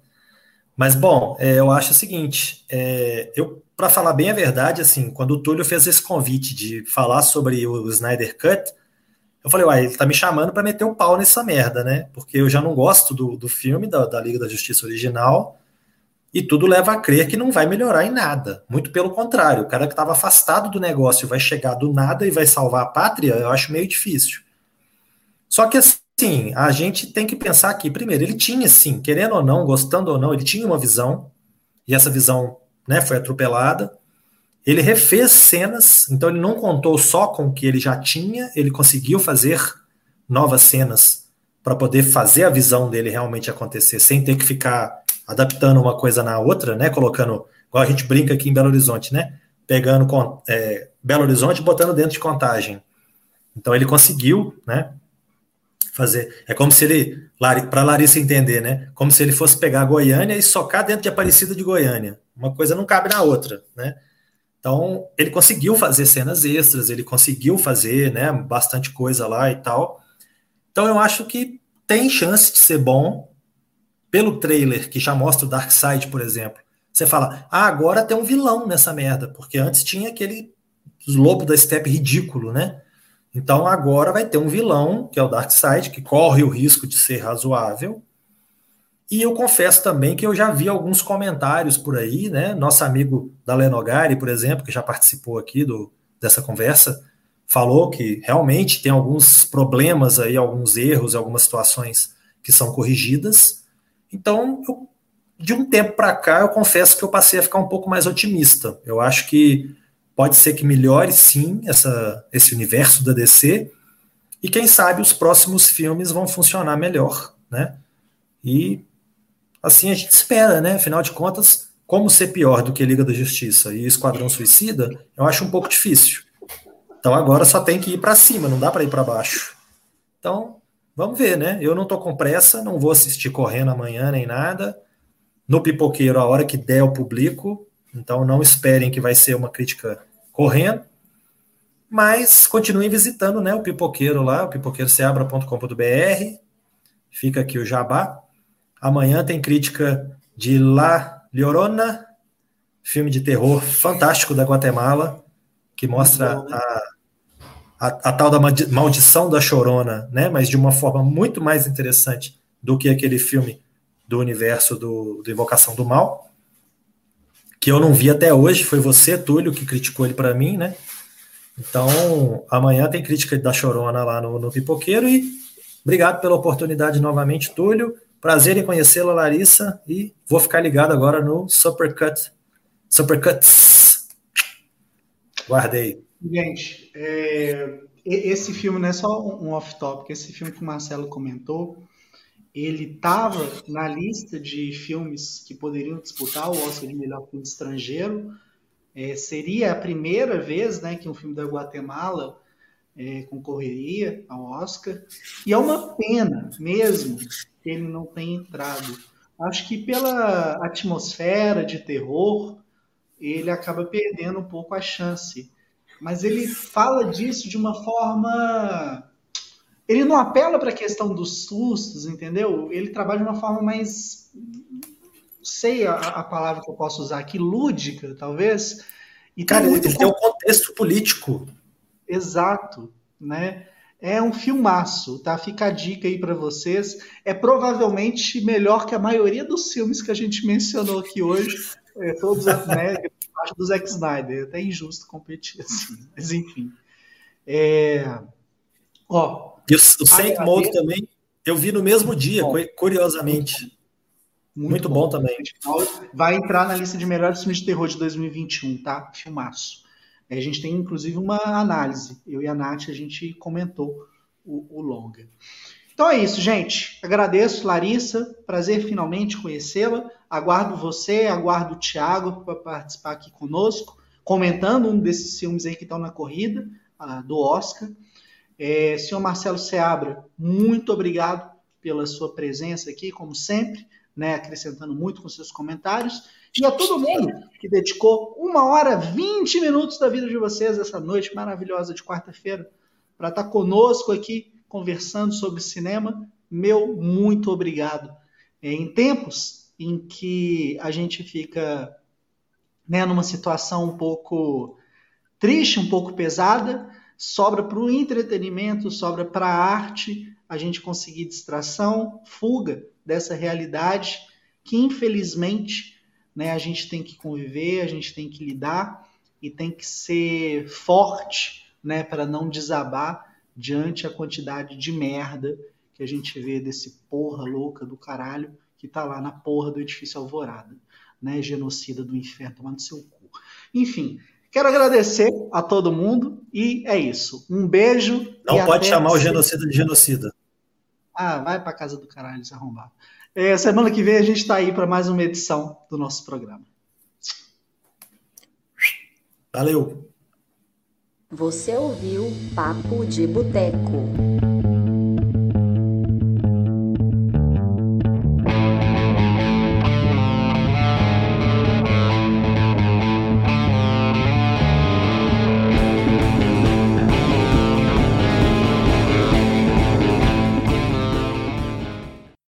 Mas, bom, é, eu acho o seguinte, é, eu, para falar bem a verdade, assim, quando o Túlio fez esse convite de falar sobre o Snyder Cut, eu falei, uai, ele tá me chamando para meter o pau nessa merda, né? Porque eu já não gosto do, do filme, da, da Liga da Justiça original, e tudo leva a crer que não vai melhorar em nada. Muito pelo contrário, o cara que estava afastado do negócio vai chegar do nada e vai salvar a pátria, eu acho meio difícil. Só que assim, a gente tem que pensar que, primeiro, ele tinha, sim, querendo ou não, gostando ou não, ele tinha uma visão, e essa visão né, foi atropelada. Ele refez cenas, então ele não contou só com o que ele já tinha, ele conseguiu fazer novas cenas para poder fazer a visão dele realmente acontecer, sem ter que ficar adaptando uma coisa na outra, né? Colocando, igual a gente brinca aqui em Belo Horizonte, né? Pegando é, Belo Horizonte e botando dentro de contagem. Então ele conseguiu, né? Fazer. É como se ele, para Larissa entender, né? Como se ele fosse pegar Goiânia e socar dentro de Aparecida de Goiânia. Uma coisa não cabe na outra, né? Então, ele conseguiu fazer cenas extras, ele conseguiu fazer né, bastante coisa lá e tal. Então, eu acho que tem chance de ser bom. Pelo trailer, que já mostra o Darkseid, por exemplo. Você fala, ah, agora tem um vilão nessa merda, porque antes tinha aquele lobo da steppe ridículo, né? Então agora vai ter um vilão, que é o Darkseid, que corre o risco de ser razoável, e eu confesso também que eu já vi alguns comentários por aí, né? Nosso amigo da Lenogari, por exemplo, que já participou aqui do, dessa conversa, falou que realmente tem alguns problemas aí, alguns erros, algumas situações que são corrigidas. Então, eu, de um tempo para cá, eu confesso que eu passei a ficar um pouco mais otimista. Eu acho que pode ser que melhore sim essa, esse universo da DC e quem sabe os próximos filmes vão funcionar melhor, né? E assim a gente espera, né? Afinal de contas, como ser pior do que Liga da Justiça e Esquadrão Suicida, eu acho um pouco difícil. Então agora só tem que ir para cima, não dá para ir para baixo. Então, vamos ver, né? Eu não tô com pressa, não vou assistir correndo amanhã nem nada. No pipoqueiro, a hora que der, eu publico. Então não esperem que vai ser uma crítica correndo. Mas continuem visitando né, o pipoqueiro lá, o pipoqueiroseabra.com.br. Fica aqui o jabá. Amanhã tem crítica de La Llorona, filme de terror fantástico da Guatemala, que mostra a, a, a, tal da maldição da Chorona, né? mas de uma forma muito mais interessante do que aquele filme do universo do, do Invocação do Mal, que eu não vi até hoje, foi você, Túlio, que criticou ele para mim, né? Então, amanhã tem crítica da Chorona lá no, no Pipoqueiro e obrigado pela oportunidade novamente, Túlio. Prazer em conhecê-la, Larissa, e vou ficar ligado agora no Supercut. Supercuts. Guardei. Gente, é, esse filme não é só um off-topic, esse filme que o Marcelo comentou, ele estava na lista de filmes que poderiam disputar o Oscar de melhor filme estrangeiro. É, seria a primeira vez né, que um filme da Guatemala é, concorreria ao Oscar. E é uma pena mesmo que ele não tenha entrado. Acho que pela atmosfera de terror, ele acaba perdendo um pouco a chance. Mas ele fala disso de uma forma. Ele não apela para a questão dos sustos, entendeu? Ele trabalha de uma forma mais. Sei a, a palavra que eu posso usar aqui, lúdica, talvez. E Cara, ele tem um contexto político Exato, né? É um filmaço, tá? Fica a dica aí para vocês. É provavelmente melhor que a maioria dos filmes que a gente mencionou aqui hoje, é, todos né, acho do Zack Snyder. É até injusto competir assim, mas enfim. É... Ó, e o, o Saint Mode também, eu vi no mesmo dia, bom, curiosamente. Muito, muito bom, bom, também. Vai entrar na lista de melhores filmes de terror de 2021, tá? Filmaço. A gente tem inclusive uma análise. Eu e a Nath, a gente comentou o, o longa. Então é isso, gente. Agradeço, Larissa. Prazer finalmente conhecê-la. Aguardo você, aguardo o Thiago para participar aqui conosco, comentando um desses filmes aí que estão na corrida do Oscar. É, senhor Marcelo Seabra, muito obrigado pela sua presença aqui, como sempre, né, acrescentando muito com seus comentários. E a todo mundo que dedicou uma hora, 20 minutos da vida de vocês essa noite maravilhosa de quarta-feira para estar tá conosco aqui conversando sobre cinema. Meu muito obrigado. É, em tempos em que a gente fica né, numa situação um pouco triste, um pouco pesada, sobra para o entretenimento, sobra para a arte, a gente conseguir distração, fuga dessa realidade que infelizmente né? A gente tem que conviver, a gente tem que lidar e tem que ser forte, né, para não desabar diante a quantidade de merda que a gente vê desse porra louca do caralho que tá lá na porra do edifício Alvorada, né, genocida do inferno, tomando seu cu. Enfim, quero agradecer a todo mundo e é isso. Um beijo. Não pode chamar o genocida de genocida. Ah, vai pra casa do caralho se arrombar. É, semana que vem a gente está aí para mais uma edição do nosso programa. Valeu! Você ouviu Papo de Boteco.